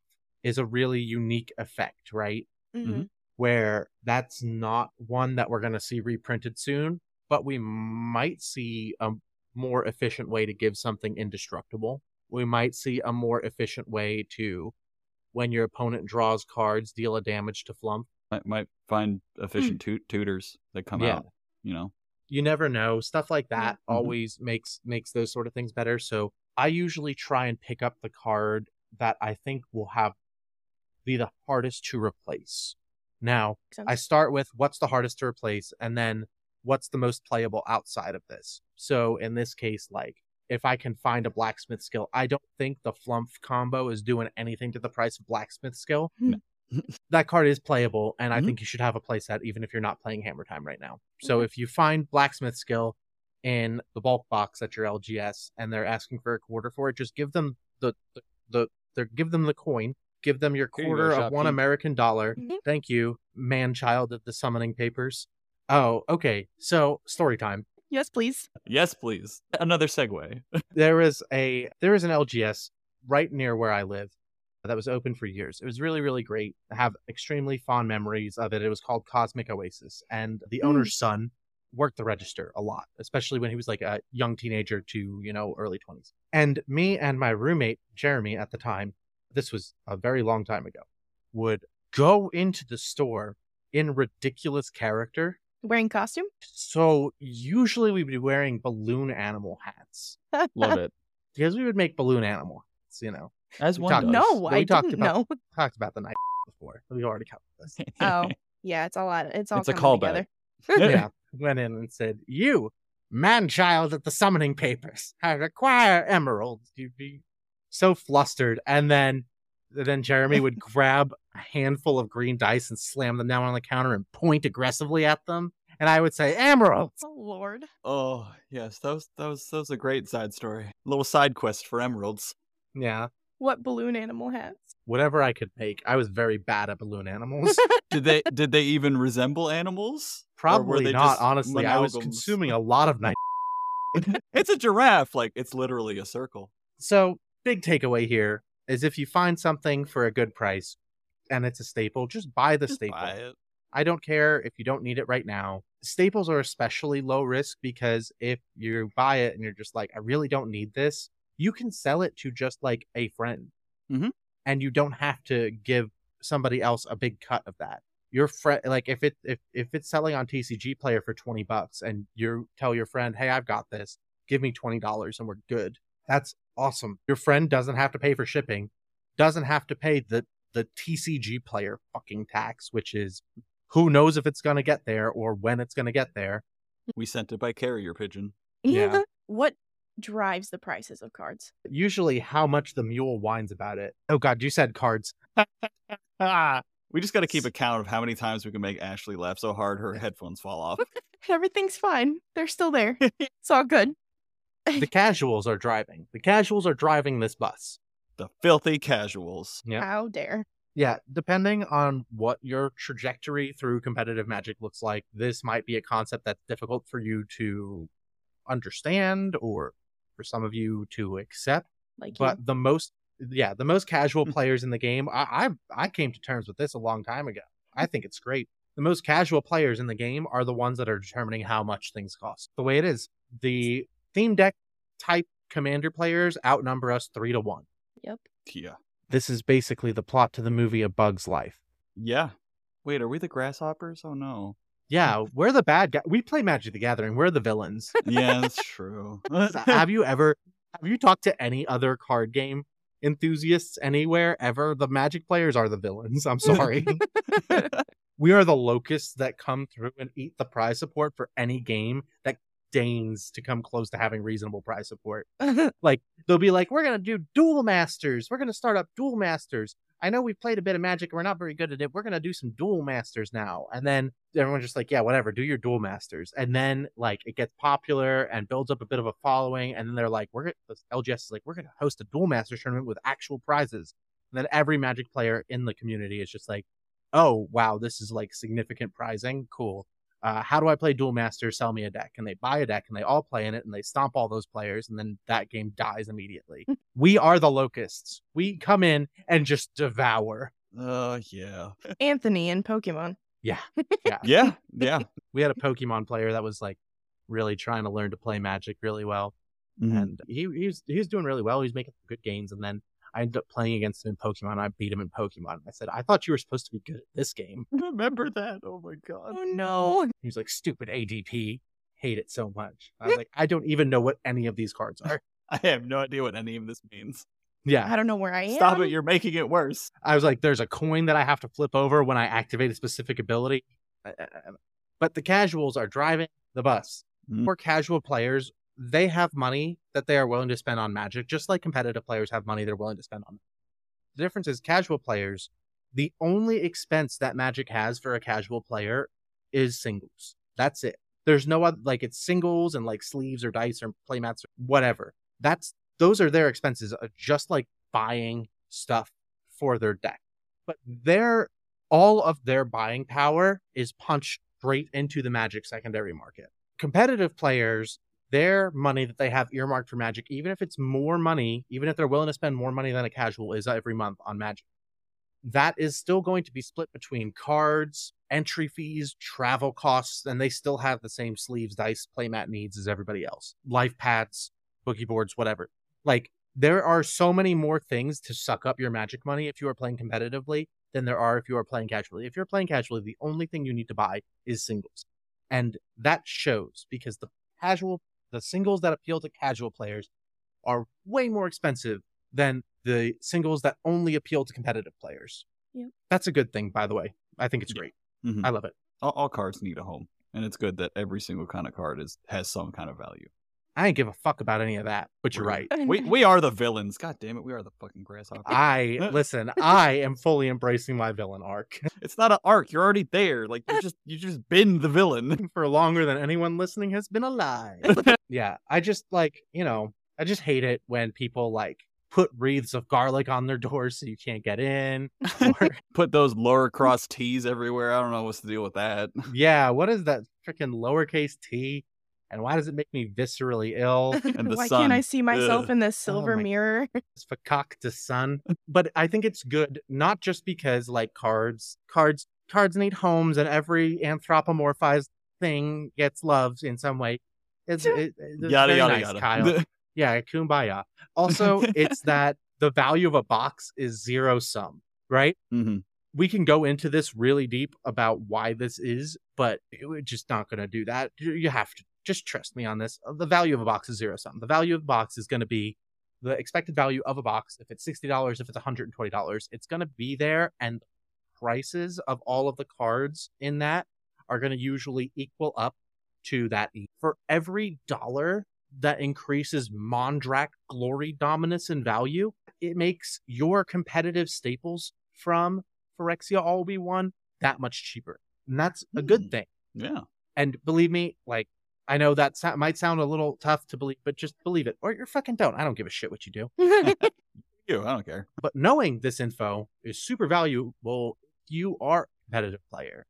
Speaker 3: is a really unique effect, right?
Speaker 2: Mhm.
Speaker 3: Where that's not one that we're going to see reprinted soon, but we might see a more efficient way to give something indestructible. We might see a more efficient way to, when your opponent draws cards, deal a damage to Flumph.
Speaker 1: Might, might find efficient tu- tutors that come
Speaker 3: Yeah.
Speaker 1: out. You know,
Speaker 3: you never know stuff like that
Speaker 1: Mhm.
Speaker 3: always makes makes those sort of things better so i usually try and pick up the card that i think will have be the hardest to replace now
Speaker 2: Makes
Speaker 3: i start with what's the hardest to replace and then what's the most playable outside of this so in this case like if i can find a Blacksmith's Skill i don't think the flumph combo is doing anything to the price of Blacksmith's Skill
Speaker 2: No.
Speaker 3: that card is playable and i
Speaker 1: Mhm.
Speaker 3: think you should have a playset even if you're not playing hammer time right now so
Speaker 2: Okay.
Speaker 3: if you find Blacksmith's Skill in the bulk box at your lgs and they're asking for a quarter for it just give them the the, the, the give them the coin give them your
Speaker 1: Here you go,
Speaker 3: quarter of one
Speaker 1: shopkeep.
Speaker 3: american dollar
Speaker 2: Mhm.
Speaker 3: thank you man child of the summoning papers oh okay so story time
Speaker 2: yes, please.
Speaker 1: yes, please. Another segue.
Speaker 3: there is a there is an LGS right near where I live that was open for years. It was really really great. I have extremely fond memories of it. It was called Cosmic Oasis, and the
Speaker 2: Mm.
Speaker 3: owner's son worked the register a lot, especially when he was like a young teenager to you know early twenties. And me and my roommate Jeremy at the time, this was a very long time ago, would go into the store in ridiculous character
Speaker 2: Wearing costume?
Speaker 3: so usually we'd be wearing balloon animal hats
Speaker 1: Love it.
Speaker 3: because we would make balloon animal hats, you know.
Speaker 1: As
Speaker 3: We
Speaker 1: one
Speaker 3: talked-
Speaker 1: does.
Speaker 2: no,
Speaker 3: We
Speaker 2: I
Speaker 3: talked
Speaker 2: didn't
Speaker 3: about-
Speaker 2: know.
Speaker 3: Talked about the night before. We already covered this.
Speaker 2: Oh, yeah, it's all out. It's all
Speaker 1: It's a
Speaker 2: coming
Speaker 1: callback.
Speaker 2: together.
Speaker 3: yeah. Went in and said, You, man child at the summoning papers, I require emeralds. You'd be so flustered. And then then Jeremy would grab a handful of green dice and slam them down on the counter and point aggressively at them. And I would say, Emeralds.
Speaker 2: Oh Lord.
Speaker 1: Oh yes, that was that was that was a great side story. A little side quest for emeralds.
Speaker 3: Yeah.
Speaker 2: What balloon animal hats?
Speaker 3: Whatever I could make. I was very bad at balloon animals.
Speaker 1: Did they did they even resemble animals?
Speaker 3: Probably not,
Speaker 1: just
Speaker 3: honestly. I was consuming a lot of night.
Speaker 1: it's a giraffe. Like it's literally a circle.
Speaker 3: So, big takeaway here is if you find something for a good price and it's a staple, just buy the
Speaker 1: Just
Speaker 3: staple.
Speaker 1: buy it.
Speaker 3: I don't care if you don't need it right now. Staples are especially low risk because if you buy it and you're just like, I really don't need this, you can sell it to just like a friend.
Speaker 1: Mhm.
Speaker 3: And you don't have to give somebody else a big cut of that. Your friend, like if it if if it's selling on TCG Player for twenty bucks, and you tell your friend, "Hey, I've got this. Give me twenty dollars, and we're good." That's awesome. Your friend doesn't have to pay for shipping, doesn't have to pay the the TCG Player fucking tax, which is who knows if it's gonna get there or when it's gonna get there.
Speaker 1: We sent it by carrier pigeon.
Speaker 3: Yeah.
Speaker 2: what drives the prices of cards?
Speaker 3: Usually, how much the mule whines about it. Oh God, you said cards. Ah,
Speaker 1: We just got to keep a count of how many times we can make Ashley laugh so hard her headphones fall off.
Speaker 2: Everything's fine. They're still there. it's all good.
Speaker 3: The casuals are driving. The casuals are driving this bus.
Speaker 1: The filthy casuals.
Speaker 3: Yeah.
Speaker 2: How dare.
Speaker 3: Yeah, depending on what your trajectory through competitive magic looks like, this might be a concept that's difficult for you to understand or for some of you to accept.
Speaker 2: Like you.
Speaker 3: But the most, yeah, the most casual hmm. players in the game, I, I I came to terms with this a long time ago. I think it's great. The most casual players in the game are the ones that are determining how much things cost. The way it is, the theme deck type commander players outnumber us three to one.
Speaker 2: Yep.
Speaker 1: Yeah.
Speaker 3: This is basically the plot to the movie A Bug's Life.
Speaker 1: Yeah. Wait, are we the grasshoppers? Oh no.
Speaker 3: Yeah, we're the bad guy. We play Magic the Gathering. We're the villains.
Speaker 1: Yeah, that's true.
Speaker 3: have you ever have you talked to any other card game enthusiasts anywhere ever? The Magic players are the villains. I'm sorry. we are the locusts that come through and eat the prize support for any game that deigns to come close to having reasonable prize support. Uh-huh. Like they'll be like, "We're gonna do duel masters. We're gonna start up duel masters." I know we've played a bit of Magic and we're not very good at it. We're gonna do some duel masters now, and then everyone's just like, "Yeah, whatever. Do your duel masters." And then like it gets popular and builds up a bit of a following, and then they're like, "We're gonna," LGS is like, "We're gonna host a duel masters tournament with actual prizes." And then every Magic player in the community is just like, "Oh wow, this is like significant prizing. Cool." Uh, how do I play Duel Master? Sell me a deck. And they buy a deck and they all play in it and they stomp all those players and then that game dies immediately. we are the locusts. We come in and just devour.
Speaker 1: Uh, yeah.
Speaker 2: Anthony in Pokemon.
Speaker 3: Yeah. Yeah.
Speaker 1: Yeah. Yeah.
Speaker 3: we had a Pokemon player that was like really trying to learn to play Magic really well.
Speaker 1: Mhm.
Speaker 3: And he, he was he was doing really well. He was making good gains. And then I ended up playing against him in Pokemon. I beat him in Pokemon. I said, I thought you were supposed to be good at this game.
Speaker 1: Remember that? Oh my god.
Speaker 2: Oh no.
Speaker 3: He was like, stupid ADP. Hate it so much. I was like, I don't even know what any of these cards are.
Speaker 1: I have no idea what any of this means.
Speaker 3: Yeah.
Speaker 2: I don't know where I am.
Speaker 1: Stop it! You're making it worse.
Speaker 3: I was like, there's a coin that I have to flip over when I activate a specific ability. But the casuals are driving the bus.
Speaker 1: Mm.
Speaker 3: For casual players, they have money that they are willing to spend on magic, just like competitive players have money they're willing to spend on. The difference is casual players, the only expense that magic has for a casual player is singles. That's it. There's no other like it's singles and like sleeves or dice or playmats or whatever. That's those are their expenses, uh, just like buying stuff for their deck. But their all of their buying power is punched straight into the magic secondary market. Competitive players, their money that they have earmarked for magic, even if it's more money, even if they're willing to spend more money than a casual is every month on magic, that is still going to be split between cards, entry fees, travel costs, and they still have the same sleeves, dice, playmat needs as everybody else. Life pads, boogie boards, whatever. Like there are so many more things to suck up your magic money if you are playing competitively than there are if you are playing casually. If you're playing casually, the only thing you need to buy is singles. And that shows because the casual the singles that appeal to casual players are way more expensive than the singles that only appeal to competitive players.
Speaker 2: Yep.
Speaker 3: That's a good thing, by the way. I think it's
Speaker 1: Yeah.
Speaker 3: great.
Speaker 1: Mhm.
Speaker 3: I love it.
Speaker 1: all, all cards need a home, and it's good that every single kind of card is has some kind of value.
Speaker 3: I ain't give a fuck about any of that, but you're right.
Speaker 1: We we are the villains. God damn it, we are the fucking grasshopper.
Speaker 3: I listen, I am fully embracing my villain arc
Speaker 1: it's not an arc. You're already there. Like you just you just been the villain.
Speaker 3: for longer than anyone listening has been alive. yeah, I just like, you know, I just hate it when people like put wreaths of garlic on their doors so you can't get in. Or,
Speaker 1: Put those lower cross T's everywhere. I don't know what's the deal with that.
Speaker 3: yeah, what is that freaking lowercase t? And why does it make me viscerally ill?
Speaker 1: And the
Speaker 2: Why
Speaker 1: sun.
Speaker 2: can't I see myself
Speaker 1: Ugh.
Speaker 2: in this silver
Speaker 3: my-
Speaker 2: mirror?
Speaker 3: It's fakakta sun. But I think it's good, not just because like cards, cards, cards need homes, and every anthropomorphized thing gets love in some way. It's, it, it's
Speaker 1: yada
Speaker 3: very
Speaker 1: yada
Speaker 3: nice,
Speaker 1: yada.
Speaker 3: Kyle. Yeah, kumbaya. Also, it's that the value of a box is zero sum, right?
Speaker 1: hmm
Speaker 3: We can go into this really deep about why this is, but we're just not going to do that. You you have to just trust me on this. The value of a box is zero sum. The value of a box is going to be the expected value of a box. If it's $60, if it's $120, it's going to be there. And prices of all of the cards in that are going to usually equal up to that. For every dollar that increases Mondrak Glory Dominus in value, it makes your competitive staples from Phyrexia All Be One that much cheaper. And that's a
Speaker 1: Hmm.
Speaker 3: good thing.
Speaker 1: Yeah.
Speaker 3: And believe me, like, I know that so- might sound a little tough to believe, but just believe it. Or you're fucking don't. I don't give a shit what you do.
Speaker 1: You, I don't care.
Speaker 3: But knowing this info is super valuable if you are a competitive player.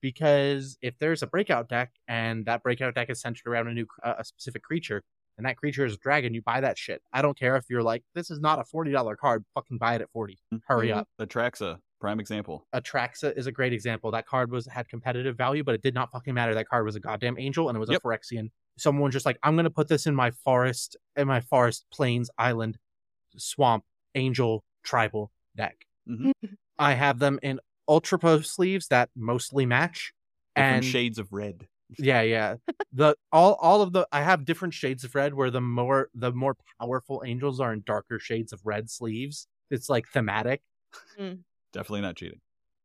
Speaker 3: Because if there's a breakout deck and that breakout deck is centered around a new uh, a specific creature, and that creature is a dragon, you buy that shit. I don't care if you're like, this is not a forty dollar card, fucking buy it at forty. Hurry
Speaker 2: Mhm.
Speaker 3: up.
Speaker 1: Atraxa, prime example.
Speaker 3: Atraxa is a great example. That card was had competitive value, but it did not fucking matter. That card was a goddamn angel and it was
Speaker 1: Yep.
Speaker 3: a Phyrexian. Someone just like, I'm gonna put this in my forest, in my forest, plains, island, swamp, angel, tribal deck.
Speaker 1: Mhm.
Speaker 3: I have them in ultra pro sleeves that mostly match.
Speaker 1: Different
Speaker 3: And
Speaker 1: shades of red.
Speaker 3: yeah, yeah. The all all of the I have different shades of red where the more the more powerful angels are in darker shades of red sleeves. It's like thematic.
Speaker 1: Definitely not cheating.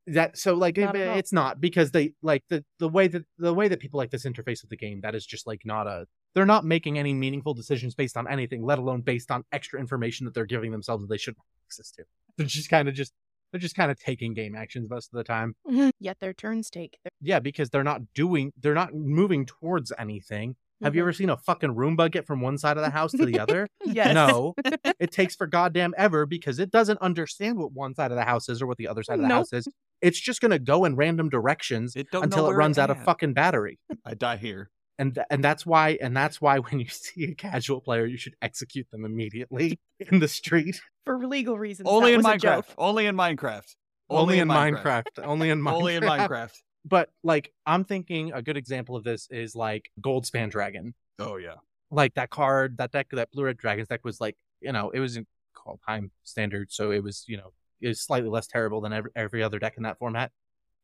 Speaker 3: that so like
Speaker 2: Not
Speaker 3: it-
Speaker 2: eh,
Speaker 3: it's not because they like the the way that the way that people like this interface with the game that is just like not a they're not making any meaningful decisions based on anything let alone based on extra information that they're giving themselves that they shouldn't have access to. They're just kind of just they're just kind of taking game actions most of the time. Mm-hmm.
Speaker 2: Yet their turns take.
Speaker 3: yeah because they're not doing they're not moving towards anything have you
Speaker 2: Mhm.
Speaker 3: ever seen a fucking roomba get from one side of the house to the other
Speaker 2: Yes.
Speaker 3: no it takes for goddamn ever because it doesn't understand what one side of the house is or what the other side of the
Speaker 2: Nope.
Speaker 3: house is it's just gonna go in random directions
Speaker 1: It don't
Speaker 3: until it runs out of
Speaker 1: at.
Speaker 3: fucking battery.
Speaker 1: I die here.
Speaker 3: Until it
Speaker 1: where
Speaker 3: runs
Speaker 1: it's
Speaker 3: out of fucking battery.
Speaker 1: I die here. I die here.
Speaker 3: And th- and that's why and that's why when you see a casual player, you should execute them immediately in the street.
Speaker 2: For legal reasons.
Speaker 1: Only in
Speaker 2: was a joke.
Speaker 1: Minecraft. Only in Minecraft.
Speaker 3: Only, in Minecraft. Only in Minecraft.
Speaker 1: Only in Minecraft.
Speaker 3: But like I'm thinking a good example of this is like Goldspan Dragon.
Speaker 1: Oh yeah.
Speaker 3: Like that card, that deck, that Blue Red Dragons deck was like, you know, it was in Kaldheim standard, so it was, you know, it was slightly less terrible than every, every other deck in that format.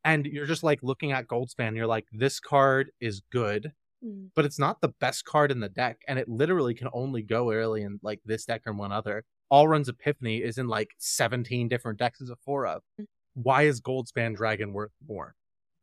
Speaker 3: And you're just like looking at Goldspan, you're like, this card is good,
Speaker 2: Mm.
Speaker 3: but it's not the best card in the deck, and it literally can only go early in like this deck and one other. Alrund's Epiphany is in like 17 different decks as a four of. Why is Goldspan Dragon worth more?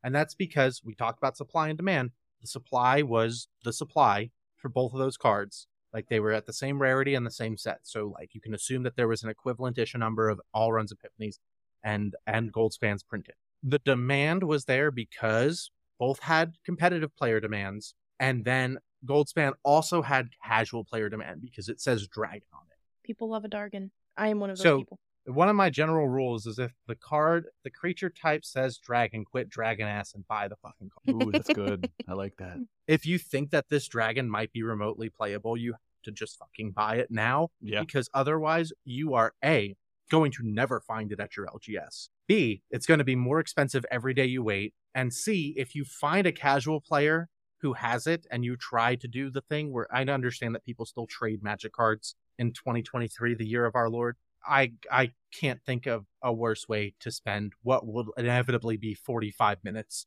Speaker 3: And that's because we talked about supply and demand. The supply was the supply for both of those cards. Like they were at the same rarity and the same set. So like you can assume that there was an equivalent issue number of Alrund's Epiphanies and and Goldspans printed. The demand was there because both had competitive player demands and then Goldspan also had casual player demand because it says dragon on it.
Speaker 2: People love a Dargon. I am one of those
Speaker 3: So-
Speaker 2: people.
Speaker 3: One of my general rules is if the card, the creature type says dragon, quit dragon ass and buy the fucking card.
Speaker 1: Ooh, that's good. I like that.
Speaker 3: if you think that this dragon might be remotely playable, you have to just fucking buy it now
Speaker 1: Yeah.
Speaker 3: because otherwise you are A, going to never find it at your LGS. B, it's going to be more expensive every day you wait. And C, if you find a casual player who has it and you try to do the thing where I understand that people still trade magic cards in 2023, the year of our Lord. I I can't think of a worse way to spend what will inevitably be 45 minutes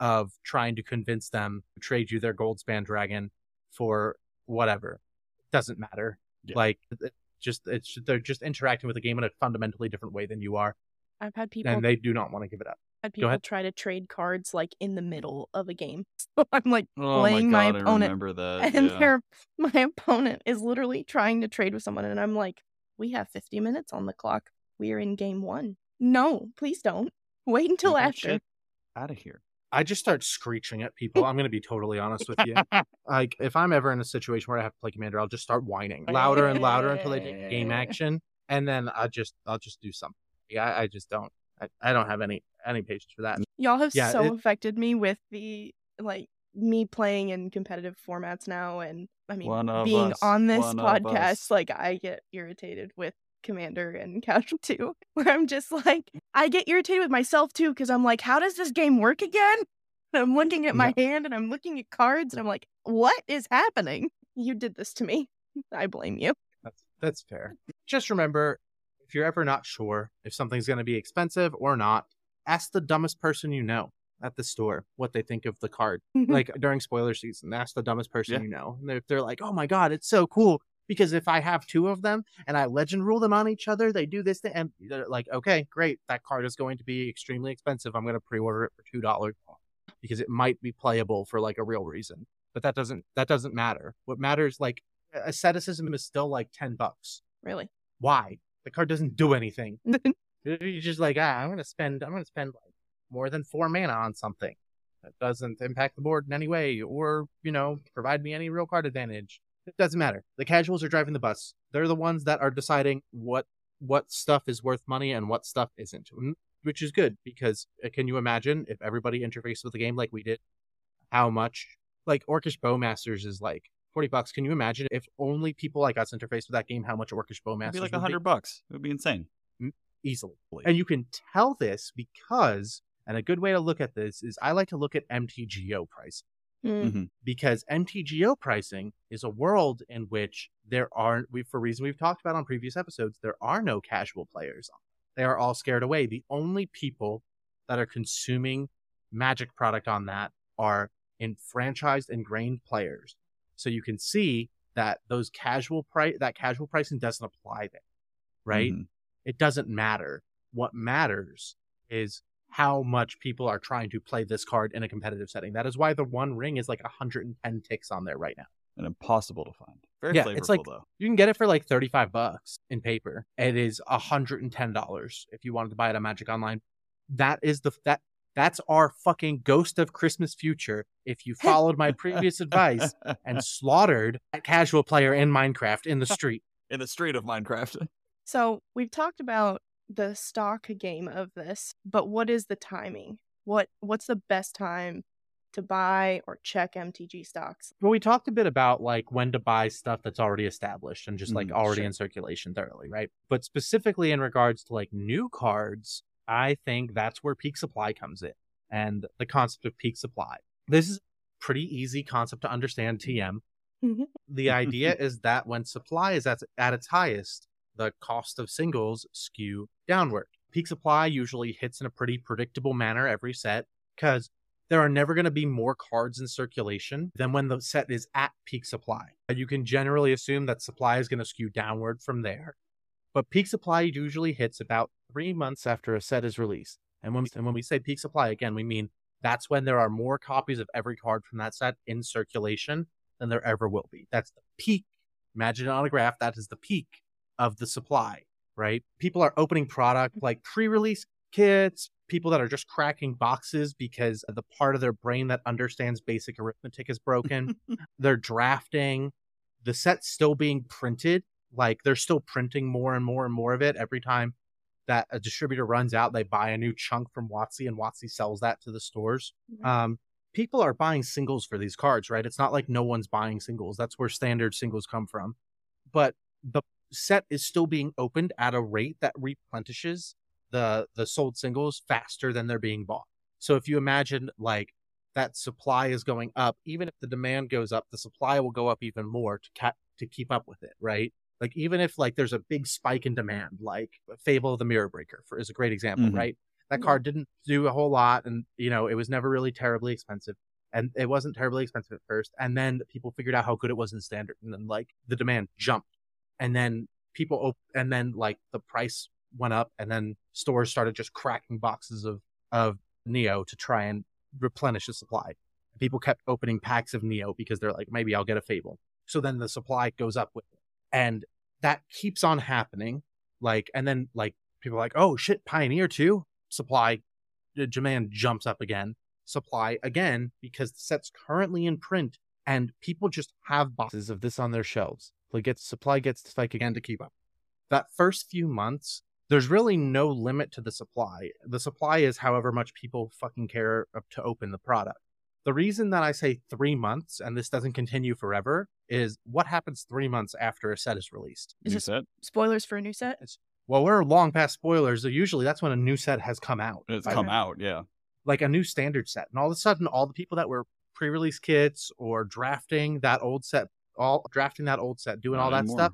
Speaker 3: of trying to convince them to trade you their Goldspan Dragon for whatever. Doesn't matter.
Speaker 1: Yeah.
Speaker 3: Like it just it's they're just interacting with the game in a fundamentally different way than you are,
Speaker 2: I've had people
Speaker 3: and they do not want to give it up.
Speaker 2: had people
Speaker 3: ahead.
Speaker 2: try to trade cards like in the middle of a game. So I'm like
Speaker 1: Oh
Speaker 2: playing
Speaker 1: my
Speaker 2: my
Speaker 1: god, I
Speaker 2: opponent,
Speaker 1: remember that.
Speaker 2: and
Speaker 1: yeah.
Speaker 2: my opponent is literally trying to trade with someone and I'm like, "We have 50 minutes on the clock. We're in game 1." No, please don't. Wait until
Speaker 1: Get
Speaker 2: after.
Speaker 1: Out of here.
Speaker 3: I just start screeching at people. I'm going to be totally honest with you. Like, if I'm ever in a situation where I have to play commander, I'll just start whining louder and louder until they take game action, and then I just I'll just do something. Yeah, I, I just don't. I, I don't have any any patience for that.
Speaker 2: Y'all have
Speaker 3: Yeah,
Speaker 2: so
Speaker 3: it-
Speaker 2: affected me with the like me playing in competitive formats now and I mean
Speaker 1: One
Speaker 2: being
Speaker 1: us,
Speaker 2: on this
Speaker 1: one
Speaker 2: podcast like I get irritated with commander and casual too where I'm just like I get irritated with myself too cuz I'm like how does this game work again? And I'm looking at my hand and I'm looking at cards and I'm like what is happening? You did this to me. I blame you.
Speaker 3: That's that's fair. Just remember, if you're ever not sure if something's going to be expensive or not, ask the dumbest person you know at the store what they think of the card. like during spoiler season, ask the dumbest person
Speaker 1: Yeah.
Speaker 3: you know. And they're, they're like, oh my God, it's so cool. Because if I have two of them and I legend rule them on each other, they do this thing. And they're like, okay, great. That card is going to be extremely expensive. I'm going to pre order it for $2 because it might be playable for like a real reason. But that doesn't that doesn't matter. What matters like asceticism is still like 10 bucks.
Speaker 2: really.
Speaker 3: Why? The card doesn't do anything. You're just like, ah, I'm gonna spend I'm gonna spend like more than four mana on something that doesn't impact the board in any way or, you know, provide me any real card advantage. It doesn't matter. The casuals are driving the bus. They're the ones that are deciding what what stuff is worth money and what stuff isn't. Mm, Which is good because uh, can you imagine if everybody interfaced with the game like we did, how much like Orcish Bowmasters is like 40 bucks. Can you imagine if only people like us interfaced with that game, how much Orcish Bowmasters
Speaker 1: It'd be like
Speaker 3: would
Speaker 1: a hundred bucks. It would be insane.
Speaker 3: easily. And you can tell this because, and a good way to look at this is I like to look at MTGO pricing.
Speaker 2: Mm.
Speaker 1: Mhm.
Speaker 3: because MTGO pricing is a world in which there are, we, for reason we've talked about on previous episodes, there are no casual players. They are all scared away. The only people that are consuming Magic product on that are enfranchised, ingrained players. So you can see that those casual price, that casual pricing doesn't apply there, right?
Speaker 1: Mhm.
Speaker 3: it doesn't matter. What matters is how much people are trying to play this card in a competitive setting. That is why the one ring is like 110 tix on there right now.
Speaker 1: And impossible to find. Very
Speaker 3: Yeah,
Speaker 1: flavorful
Speaker 3: it's like-
Speaker 1: though.
Speaker 3: You can get it for like 35 bucks in paper. It is $110 if you wanted to buy it on Magic Online. That is the that that's our fucking ghost of Christmas future if you followed my previous advice and slaughtered a casual player in Minecraft in the street.
Speaker 1: in the street of Minecraft.
Speaker 2: So we've talked about the stock game of this, but what is the timing? What what's the best time to buy or check MTG stocks?
Speaker 3: Well, we talked a bit about like when to buy stuff that's already established and just like
Speaker 1: Mm,
Speaker 3: already
Speaker 1: sure.
Speaker 3: in circulation thoroughly, right? But specifically in regards to like new cards, I think that's where peak supply comes in and the concept of peak supply. This is a pretty easy concept to understand TM.
Speaker 2: Mhm.
Speaker 3: the idea is that when supply is at, at its highest, the cost of singles skew downward. Peak supply usually hits in a pretty predictable manner every set because there are never going to be more cards in circulation than when the set is at peak supply. You can generally assume that supply is going to skew downward from there. But peak supply usually hits about three months after a set is released. And when, and when we say peak supply, again, we mean that's when there are more copies of every card from that set in circulation than there ever will be. That's the peak. Imagine on a graph. That is the peak of the supply, right? People are opening product like pre release kits, people that are just cracking boxes because the part of their brain that understands basic arithmetic is broken. they're drafting. The set's still being printed. Like they're still printing more and more and more of it every time that a distributor runs out. They buy a new chunk from WotC and WotC sells that to the stores. Um, people are buying singles for these cards, right? It's not like no one's buying singles. That's where standard singles come from. But the set is still being opened at a rate that replenishes the the sold singles faster than they're being bought. So if you imagine like that supply is going up, even if the demand goes up, the supply will go up even more to ca- to keep up with it, right? Like even if like there's a big spike in demand, like Fable of the Mirror Breaker for, is a great example,
Speaker 1: Mhm.
Speaker 3: right? That
Speaker 2: Yeah.
Speaker 3: card didn't do a whole lot, and you know it was never really terribly expensive, and it wasn't terribly expensive at first. And then people figured out how good it was in standard, and then like the demand jumped, and then people op- and then like the price went up, and then stores started just cracking boxes of of Neo to try and replenish the supply. People kept opening packs of Neo because they're like, maybe I'll get a Fable. So then the supply goes up with it. And that keeps on happening. Like, and then like people are like, oh shit, Pioneer too. Supply demand jumps up again. Supply again because the set's currently in print and people just have boxes of this on their shelves. Like gets supply gets to spike again to keep up. That first few months, there's really no limit to the supply. The supply is however much people fucking care to open the product. The reason that I say three months and this doesn't continue forever is what happens three months after a set is released.
Speaker 2: Is
Speaker 1: New
Speaker 2: this-
Speaker 1: set.
Speaker 2: Spoilers for a new set?
Speaker 3: Well, we're long past spoilers. So usually that's when a new set has come out.
Speaker 1: It's
Speaker 3: Like-
Speaker 1: come out. Yeah.
Speaker 3: like a new standard set. And all of a sudden, all the people that were pre-release kits or drafting that old set, all drafting that old set, doing
Speaker 1: Not
Speaker 3: all that
Speaker 1: anymore.
Speaker 3: stuff,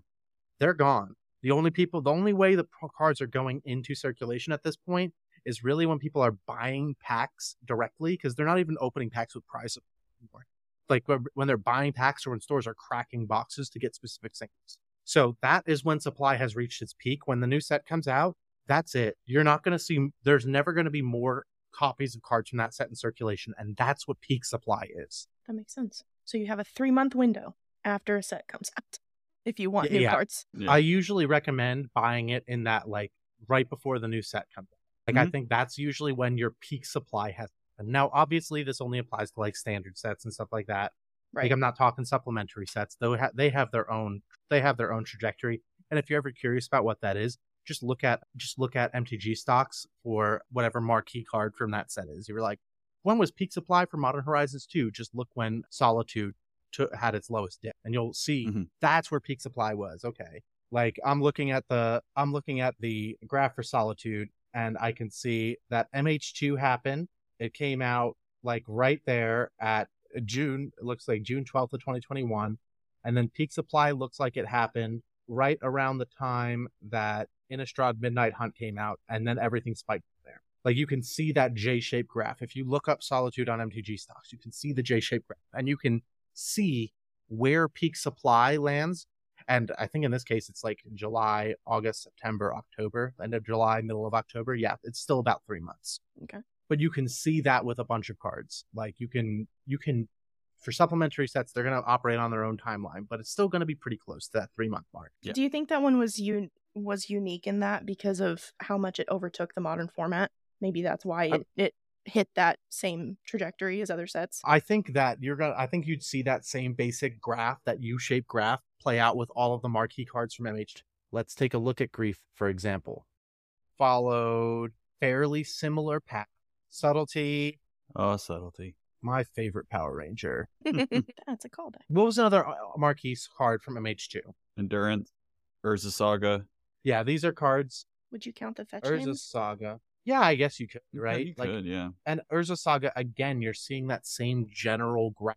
Speaker 3: they're gone. The only people, the only way the pro- cards are going into circulation at this point is really when people are buying packs directly because they're not even opening packs with prize anymore. Like when when they're buying packs or when stores are cracking boxes to get specific things. So that is when supply has reached its peak. When the new set comes out, that's it. You're not going to see, there's never going to be more copies of cards from that set in circulation. And that's what peak supply is.
Speaker 2: That makes sense. So you have a three month window after a set comes out if you want
Speaker 3: Yeah,
Speaker 2: new
Speaker 3: yeah.
Speaker 2: cards.
Speaker 1: Yeah.
Speaker 3: I usually recommend buying it in that like right before the new set comes out. Like I
Speaker 1: Mhm.
Speaker 3: think that's usually when your peak supply has. And now, obviously, this only applies to like standard sets and stuff like that.
Speaker 2: Right.
Speaker 3: Like I'm not talking supplementary sets, though. Ha- they have their own. They have their own trajectory. And if you're ever curious about what that is, just look at just look at MTG stocks for whatever marquee card from that set is. You're like, when was peak supply for Modern Horizons 2? Just look when Solitude had its lowest dip, and you'll see
Speaker 1: Mhm.
Speaker 3: that's where peak supply was. Okay, like I'm looking at the I'm looking at the graph for Solitude, and I can see that MH2 happened. It came out like right there at June. It looks like June 12th of 2021, and then peak supply looks like it happened right around the time that Innistrad Midnight Hunt came out, and then everything spiked there. Like you can see that J-shaped graph. If you look up Solitude on MTG stocks, you can see the J-shaped graph, and you can see where peak supply lands. And I think in this case, it's like July, August, September, October, end of July, middle of October. Yeah, it's still about three months.
Speaker 2: Okay.
Speaker 3: But you can see that with a bunch of cards. Like you can, you can, for supplementary sets, they're going to operate on their own timeline, but it's still going to be pretty close to that three month mark.
Speaker 1: Yeah.
Speaker 2: Do you think that one was un- was unique in that because of how much it overtook the modern format? Maybe that's why it, it hit that same trajectory as other sets.
Speaker 3: I think that you're gonna. I think you'd see that same basic graph, that U-shaped graph, play out with all of the marquee cards from MH. Let's take a look at Grief, for example. followed fairly similar path. Subtlety,
Speaker 1: Oh, subtlety.
Speaker 3: my favorite Power Ranger.
Speaker 2: That's a callback.
Speaker 3: What was another uh, Marquise card from MH2?
Speaker 1: Endurance. Urza Saga.
Speaker 3: Yeah, these are cards.
Speaker 2: Would you count the fetch
Speaker 3: Urza
Speaker 2: names?
Speaker 3: Saga. Yeah, I guess you could, right?
Speaker 1: You
Speaker 3: like,
Speaker 1: could, yeah.
Speaker 3: and Urza Saga again, you're seeing that same general graph,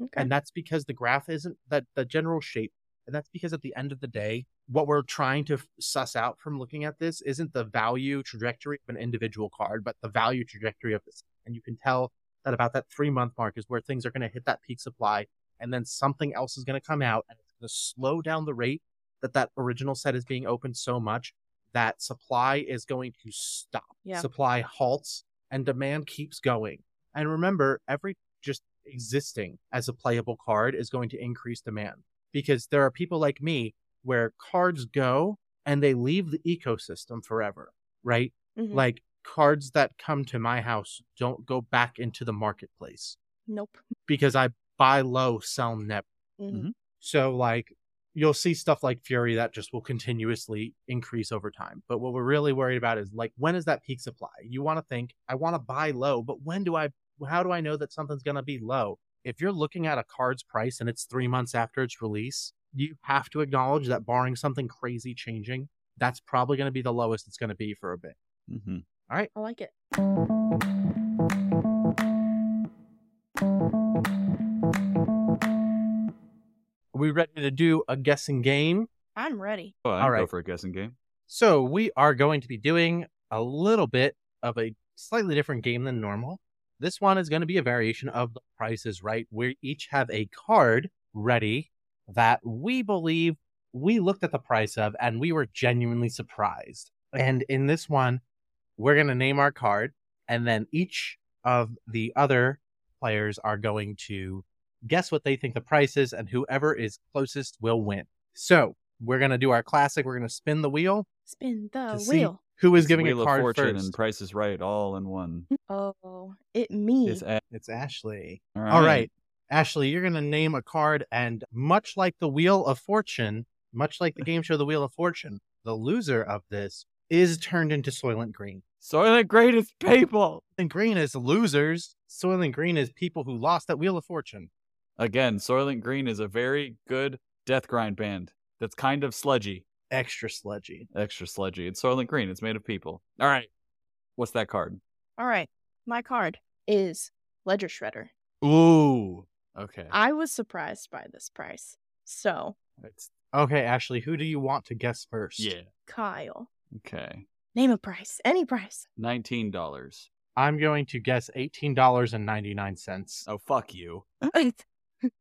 Speaker 2: Okay.
Speaker 3: and that's because the graph isn't that the general shape, and that's because at the end of the day, what we're trying to f- suss out from looking at this isn't the value trajectory of an individual card, but the value trajectory of this. And you can tell that about that three month mark is where things are going to hit that peak supply, and then something else is going to come out, and it's going to slow down the rate that that original set is being opened so much that supply is going to stop.
Speaker 2: Yeah.
Speaker 3: Supply halts and demand keeps going. And remember, every just existing as a playable card is going to increase demand because there are people like me where cards go and they leave the ecosystem forever, right?
Speaker 2: Mhm.
Speaker 3: Like cards that come to my house don't go back into the marketplace
Speaker 2: nope.
Speaker 3: because I buy low, sell never.
Speaker 2: Mhm.
Speaker 3: So like you'll see stuff like Fury that just will continuously increase over time. But what we're really worried about is like when is that peak supply? You want to think I want to buy low, but when do I how do I know that something's going to be low? If you're looking at a card's price and it's 3 months after its release, you have to acknowledge that barring something crazy changing, that's probably going to be the lowest it's going to be for a bit.
Speaker 1: hmm All right.
Speaker 2: I like it.
Speaker 3: Are we ready to do a guessing game?
Speaker 2: I'm ready.
Speaker 1: Oh, I
Speaker 3: All
Speaker 1: can go for a guessing game.
Speaker 3: So we are going to be doing a little bit of a slightly different game than normal. This one is going to be a variation of the Price is Right. We each have a card ready that we believe we looked at the price of and we were genuinely surprised. And in this one, we're going to name our card and then each of the other players are going to guess what they think the price is and whoever is closest will win. So we're going to do our classic. We're going to spin the wheel
Speaker 2: Spin the
Speaker 3: to see
Speaker 2: wheel.
Speaker 3: who is
Speaker 1: It's
Speaker 3: giving
Speaker 1: Wheel
Speaker 3: a card
Speaker 1: of Fortune
Speaker 3: first.
Speaker 1: and Price is Right all in one.
Speaker 2: Oh, it me.
Speaker 1: It's a-
Speaker 3: It's Ashley.
Speaker 1: all
Speaker 3: All right. Ashley, you're going to name a card, and much like the Wheel of Fortune, much like the game show The Wheel of Fortune, the loser of this is turned into Soylent Green.
Speaker 1: Soylent Green is people.
Speaker 3: And Green is losers. Soylent Green is people who lost that Wheel of Fortune.
Speaker 1: Again, Soylent Green is a very good death grind band that's kind of sludgy.
Speaker 3: Extra sludgy.
Speaker 1: Extra sludgy. It's Soylent Green. It's made of people. All right. What's that card?
Speaker 2: All right. My card is Ledger Shredder.
Speaker 3: Ooh.
Speaker 1: Okay.
Speaker 2: I was surprised by this price. So,
Speaker 1: It's
Speaker 3: Okay, Ashley, who do you want to guess first?
Speaker 1: yeah.
Speaker 2: Kyle,
Speaker 1: Okay.
Speaker 2: name a price. Any price.
Speaker 1: Nineteen dollars.
Speaker 3: I'm going to guess $18.99.
Speaker 1: Oh fuck you.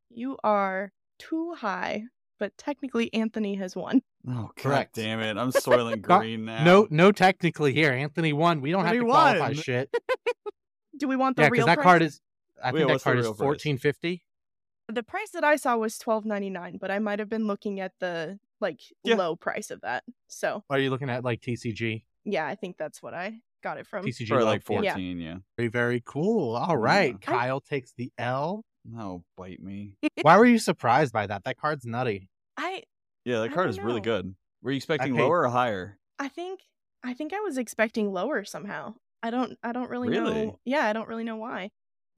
Speaker 2: You are too high, but technically Anthony has won.
Speaker 1: Oh god
Speaker 3: Correct.
Speaker 1: damn it. I'm Soylent
Speaker 3: Not-
Speaker 1: Green now.
Speaker 3: No, no, technically here. Anthony won. We don't have
Speaker 1: But he
Speaker 3: to qualify
Speaker 1: won.
Speaker 3: shit.
Speaker 2: Do we want the
Speaker 3: Yeah,
Speaker 2: real
Speaker 3: because that
Speaker 2: price?
Speaker 3: card is. I
Speaker 1: Wait,
Speaker 3: think that
Speaker 1: what's the
Speaker 3: card is
Speaker 1: real price?
Speaker 3: fourteen fifty.
Speaker 2: the price that I saw was twelve ninety nine, but I might have been looking at the like
Speaker 1: Yeah.
Speaker 2: low price of that. So
Speaker 3: Are you looking at like TCG?
Speaker 2: yeah, I think that's what I got it from.
Speaker 3: TCG
Speaker 1: For
Speaker 3: low?
Speaker 1: like
Speaker 3: Yeah.
Speaker 1: 14, yeah.
Speaker 3: Very, very cool. All right.
Speaker 1: Yeah.
Speaker 3: Kyle takes the L.
Speaker 1: No, bite me.
Speaker 3: Why were you surprised by that? That card's nutty.
Speaker 2: I
Speaker 1: Yeah, that
Speaker 2: I
Speaker 1: card
Speaker 2: don't
Speaker 1: is really
Speaker 2: know.
Speaker 1: good. Were you expecting
Speaker 3: paid-
Speaker 1: lower or higher?
Speaker 2: I think I think I was expecting lower somehow. I don't I don't really,
Speaker 1: Really?
Speaker 2: know. Yeah, I don't really know why.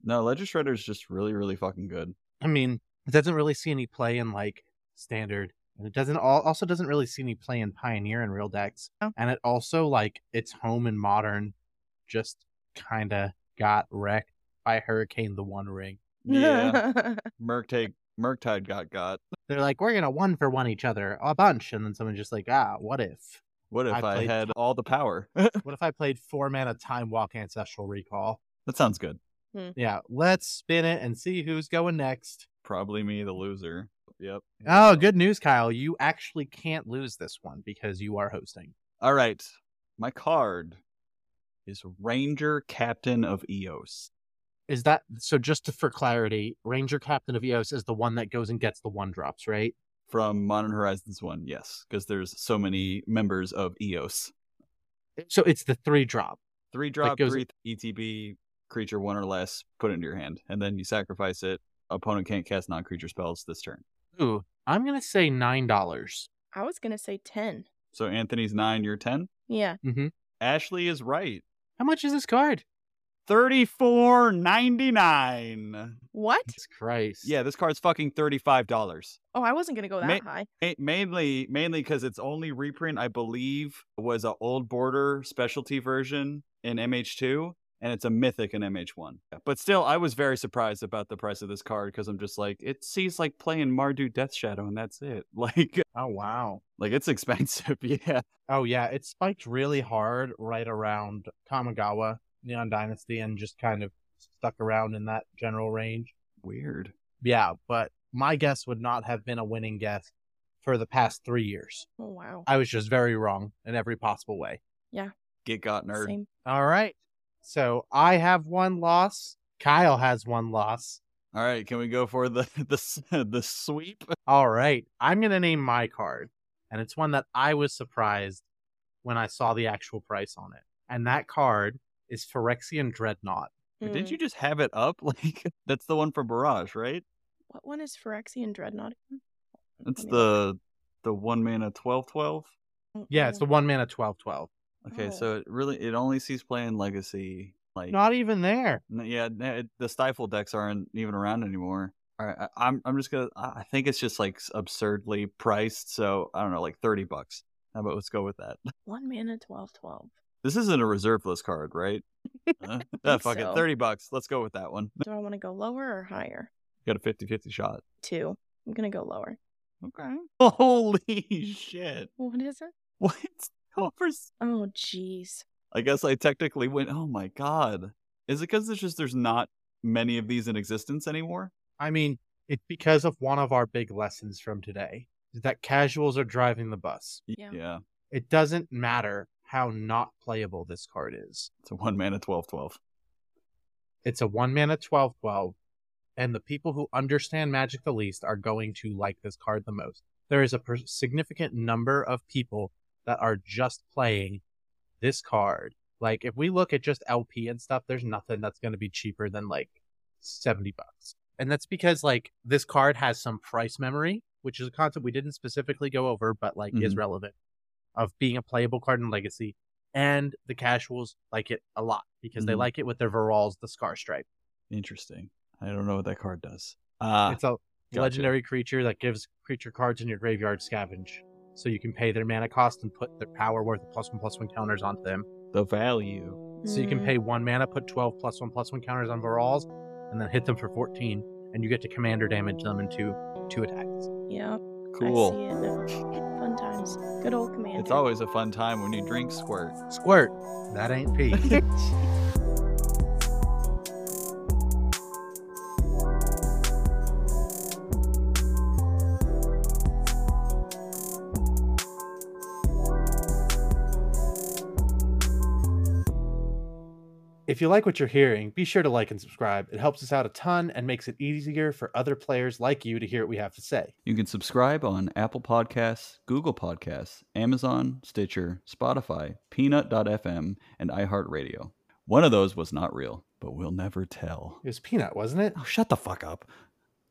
Speaker 1: No, Ledger Shredder is just really, really fucking good.
Speaker 3: I mean, it doesn't really see any play in like standard, and it doesn't al- also doesn't really see any play in Pioneer and Real Decks.
Speaker 2: Oh.
Speaker 3: And it also like its home in Modern, just kind of got wrecked by Hurricane the One Ring.
Speaker 1: Yeah. Murktide Murktide got got.
Speaker 3: They're like, we're gonna one for one each other a bunch, and then someone's just like, ah, what if?
Speaker 1: What if
Speaker 3: I
Speaker 1: I,
Speaker 3: played-
Speaker 1: had all the power?
Speaker 3: What if I played four mana Time Walk Ancestral Recall?
Speaker 1: that sounds good.
Speaker 3: Yeah, let's spin it and see who's going next.
Speaker 1: Probably me, the loser. Yep.
Speaker 3: Oh, good news, Kyle. You actually can't lose this one because you are hosting.
Speaker 1: All right. My card is Ranger Captain of Eos.
Speaker 3: Is that so? Just to, for clarity, Ranger Captain of Eos is the one that goes and gets the one drops, right?
Speaker 1: From Modern Horizons 1, yes, because there's so many members of Eos.
Speaker 3: So it's the three drop.
Speaker 1: Three drop,
Speaker 3: goes-
Speaker 1: three ETB, creature one or less, put it into your hand, and then you sacrifice it. Opponent can't cast non creature spells this turn.
Speaker 3: Ooh, I'm gonna say nine dollars.
Speaker 2: I was gonna say ten.
Speaker 1: So Anthony's nine, you're 10.
Speaker 2: Yeah.
Speaker 3: Mm-hmm.
Speaker 1: Ashley is right.
Speaker 3: How much is this card?
Speaker 1: Thirty four ninety nine.
Speaker 2: What?
Speaker 3: Jesus Christ.
Speaker 1: Yeah, this card's fucking thirty five dollars.
Speaker 2: Oh, I wasn't gonna go that
Speaker 1: Ma-
Speaker 2: high.
Speaker 1: Mainly, mainly because its only reprint, I believe, was a old border specialty version in MH2, and it's a mythic in MH1. But still, I was very surprised about the price of this card because I'm just like, it seems like playing Mardu Death Shadow, and that's it. Like,
Speaker 3: Oh wow.
Speaker 1: like it's expensive. Yeah.
Speaker 3: Oh yeah, it spiked really hard right around Kamigawa, Neon Dynasty, and just kind of stuck around in that general range.
Speaker 1: Weird.
Speaker 3: Yeah, but my guess would not have been a winning guess for the past three years.
Speaker 2: Oh wow.
Speaker 3: I was just very wrong in every possible way. Yeah.
Speaker 1: Get got nerd.
Speaker 2: Same.
Speaker 3: All right. So I have one loss. Kyle has one loss.
Speaker 1: All right, can we go for the the the sweep?
Speaker 3: All right. I'm going to name my card. And it's one that I was surprised when I saw the actual price on it. And that card is Phyrexian Dreadnought.
Speaker 1: Or Didn't
Speaker 2: Mm.
Speaker 1: you just have it up? Like that's the one for Barrage, right?
Speaker 2: What one is Phyrexian Dreadnought? again?
Speaker 1: It's the the one mana twelve twelve.
Speaker 2: look.
Speaker 3: Yeah, it's the one mana 12 12.
Speaker 1: Okay,
Speaker 2: Oh.
Speaker 1: so it really it only sees playing Legacy. Like
Speaker 3: Not even there.
Speaker 1: Yeah, it- the stifle decks aren't even around anymore. All right, I, I'm I'm just gonna. I think it's just like absurdly priced. So I don't know, like thirty bucks. How about let's go with that?
Speaker 2: one mana twelve twelve.
Speaker 1: This isn't a reserve list card, right? Uh, ah, fuck
Speaker 2: so.
Speaker 1: it, thirty bucks. Let's go with that one.
Speaker 2: Do I want to go lower or higher?
Speaker 1: Got a 50-50 shot.
Speaker 2: Two. I'm gonna go lower.
Speaker 1: Okay. Holy shit!
Speaker 2: What is it?
Speaker 1: What? Over s-
Speaker 2: Oh jeez.
Speaker 1: I guess I technically went. Oh my god! Is it because it's just there's not many of these in existence anymore?
Speaker 3: I mean, it's because of one of our big lessons from today that casuals are driving the bus.
Speaker 2: Yeah.
Speaker 1: yeah.
Speaker 3: It doesn't matter how not playable this card is.
Speaker 1: It's a one mana 12-12.
Speaker 3: It's a one mana 12 12, and the people who understand Magic the least are going to like this card the most. There is a per- significant number of people that are just playing this card. Like, if we look at just LP and stuff, there's nothing that's going to be cheaper than like 70 bucks. And that's because, like, this card has some price memory, which is a concept we didn't specifically go over, but like is
Speaker 1: Mhm.
Speaker 3: relevant of being a playable card in Legacy. And the casuals like it a lot because they
Speaker 1: Mhm.
Speaker 3: like it with their Varolz, the Scar Stripe.
Speaker 1: Interesting. I don't know what that card does. Uh,
Speaker 3: it's a
Speaker 1: gotcha.
Speaker 3: legendary creature that gives creature cards in your graveyard scavenge. So you can pay their mana cost and put their power worth of plus one plus one counters onto them.
Speaker 1: the value.
Speaker 3: So you can
Speaker 2: Mm,
Speaker 3: pay one mana, put 12 plus one plus one counters on Varolz, and then hit them for 14, and you get to commander damage them into two attacks.
Speaker 2: Yep. I
Speaker 1: Cool.
Speaker 2: See it now. Fun times. Good old commander.
Speaker 1: It's always a fun time when you drink squirt.
Speaker 3: Squirt! That ain't pee. If you like what you're hearing, be sure to like and subscribe. It helps us out a ton and makes it easier for other players like you to hear what we have to say.
Speaker 1: You can subscribe on Apple Podcasts, Google Podcasts, Amazon, Stitcher, Spotify, Peanut.fm, and iHeartRadio. One of those was not real, but we'll never tell.
Speaker 3: It was Peanut, wasn't it?
Speaker 1: Oh, shut the fuck up.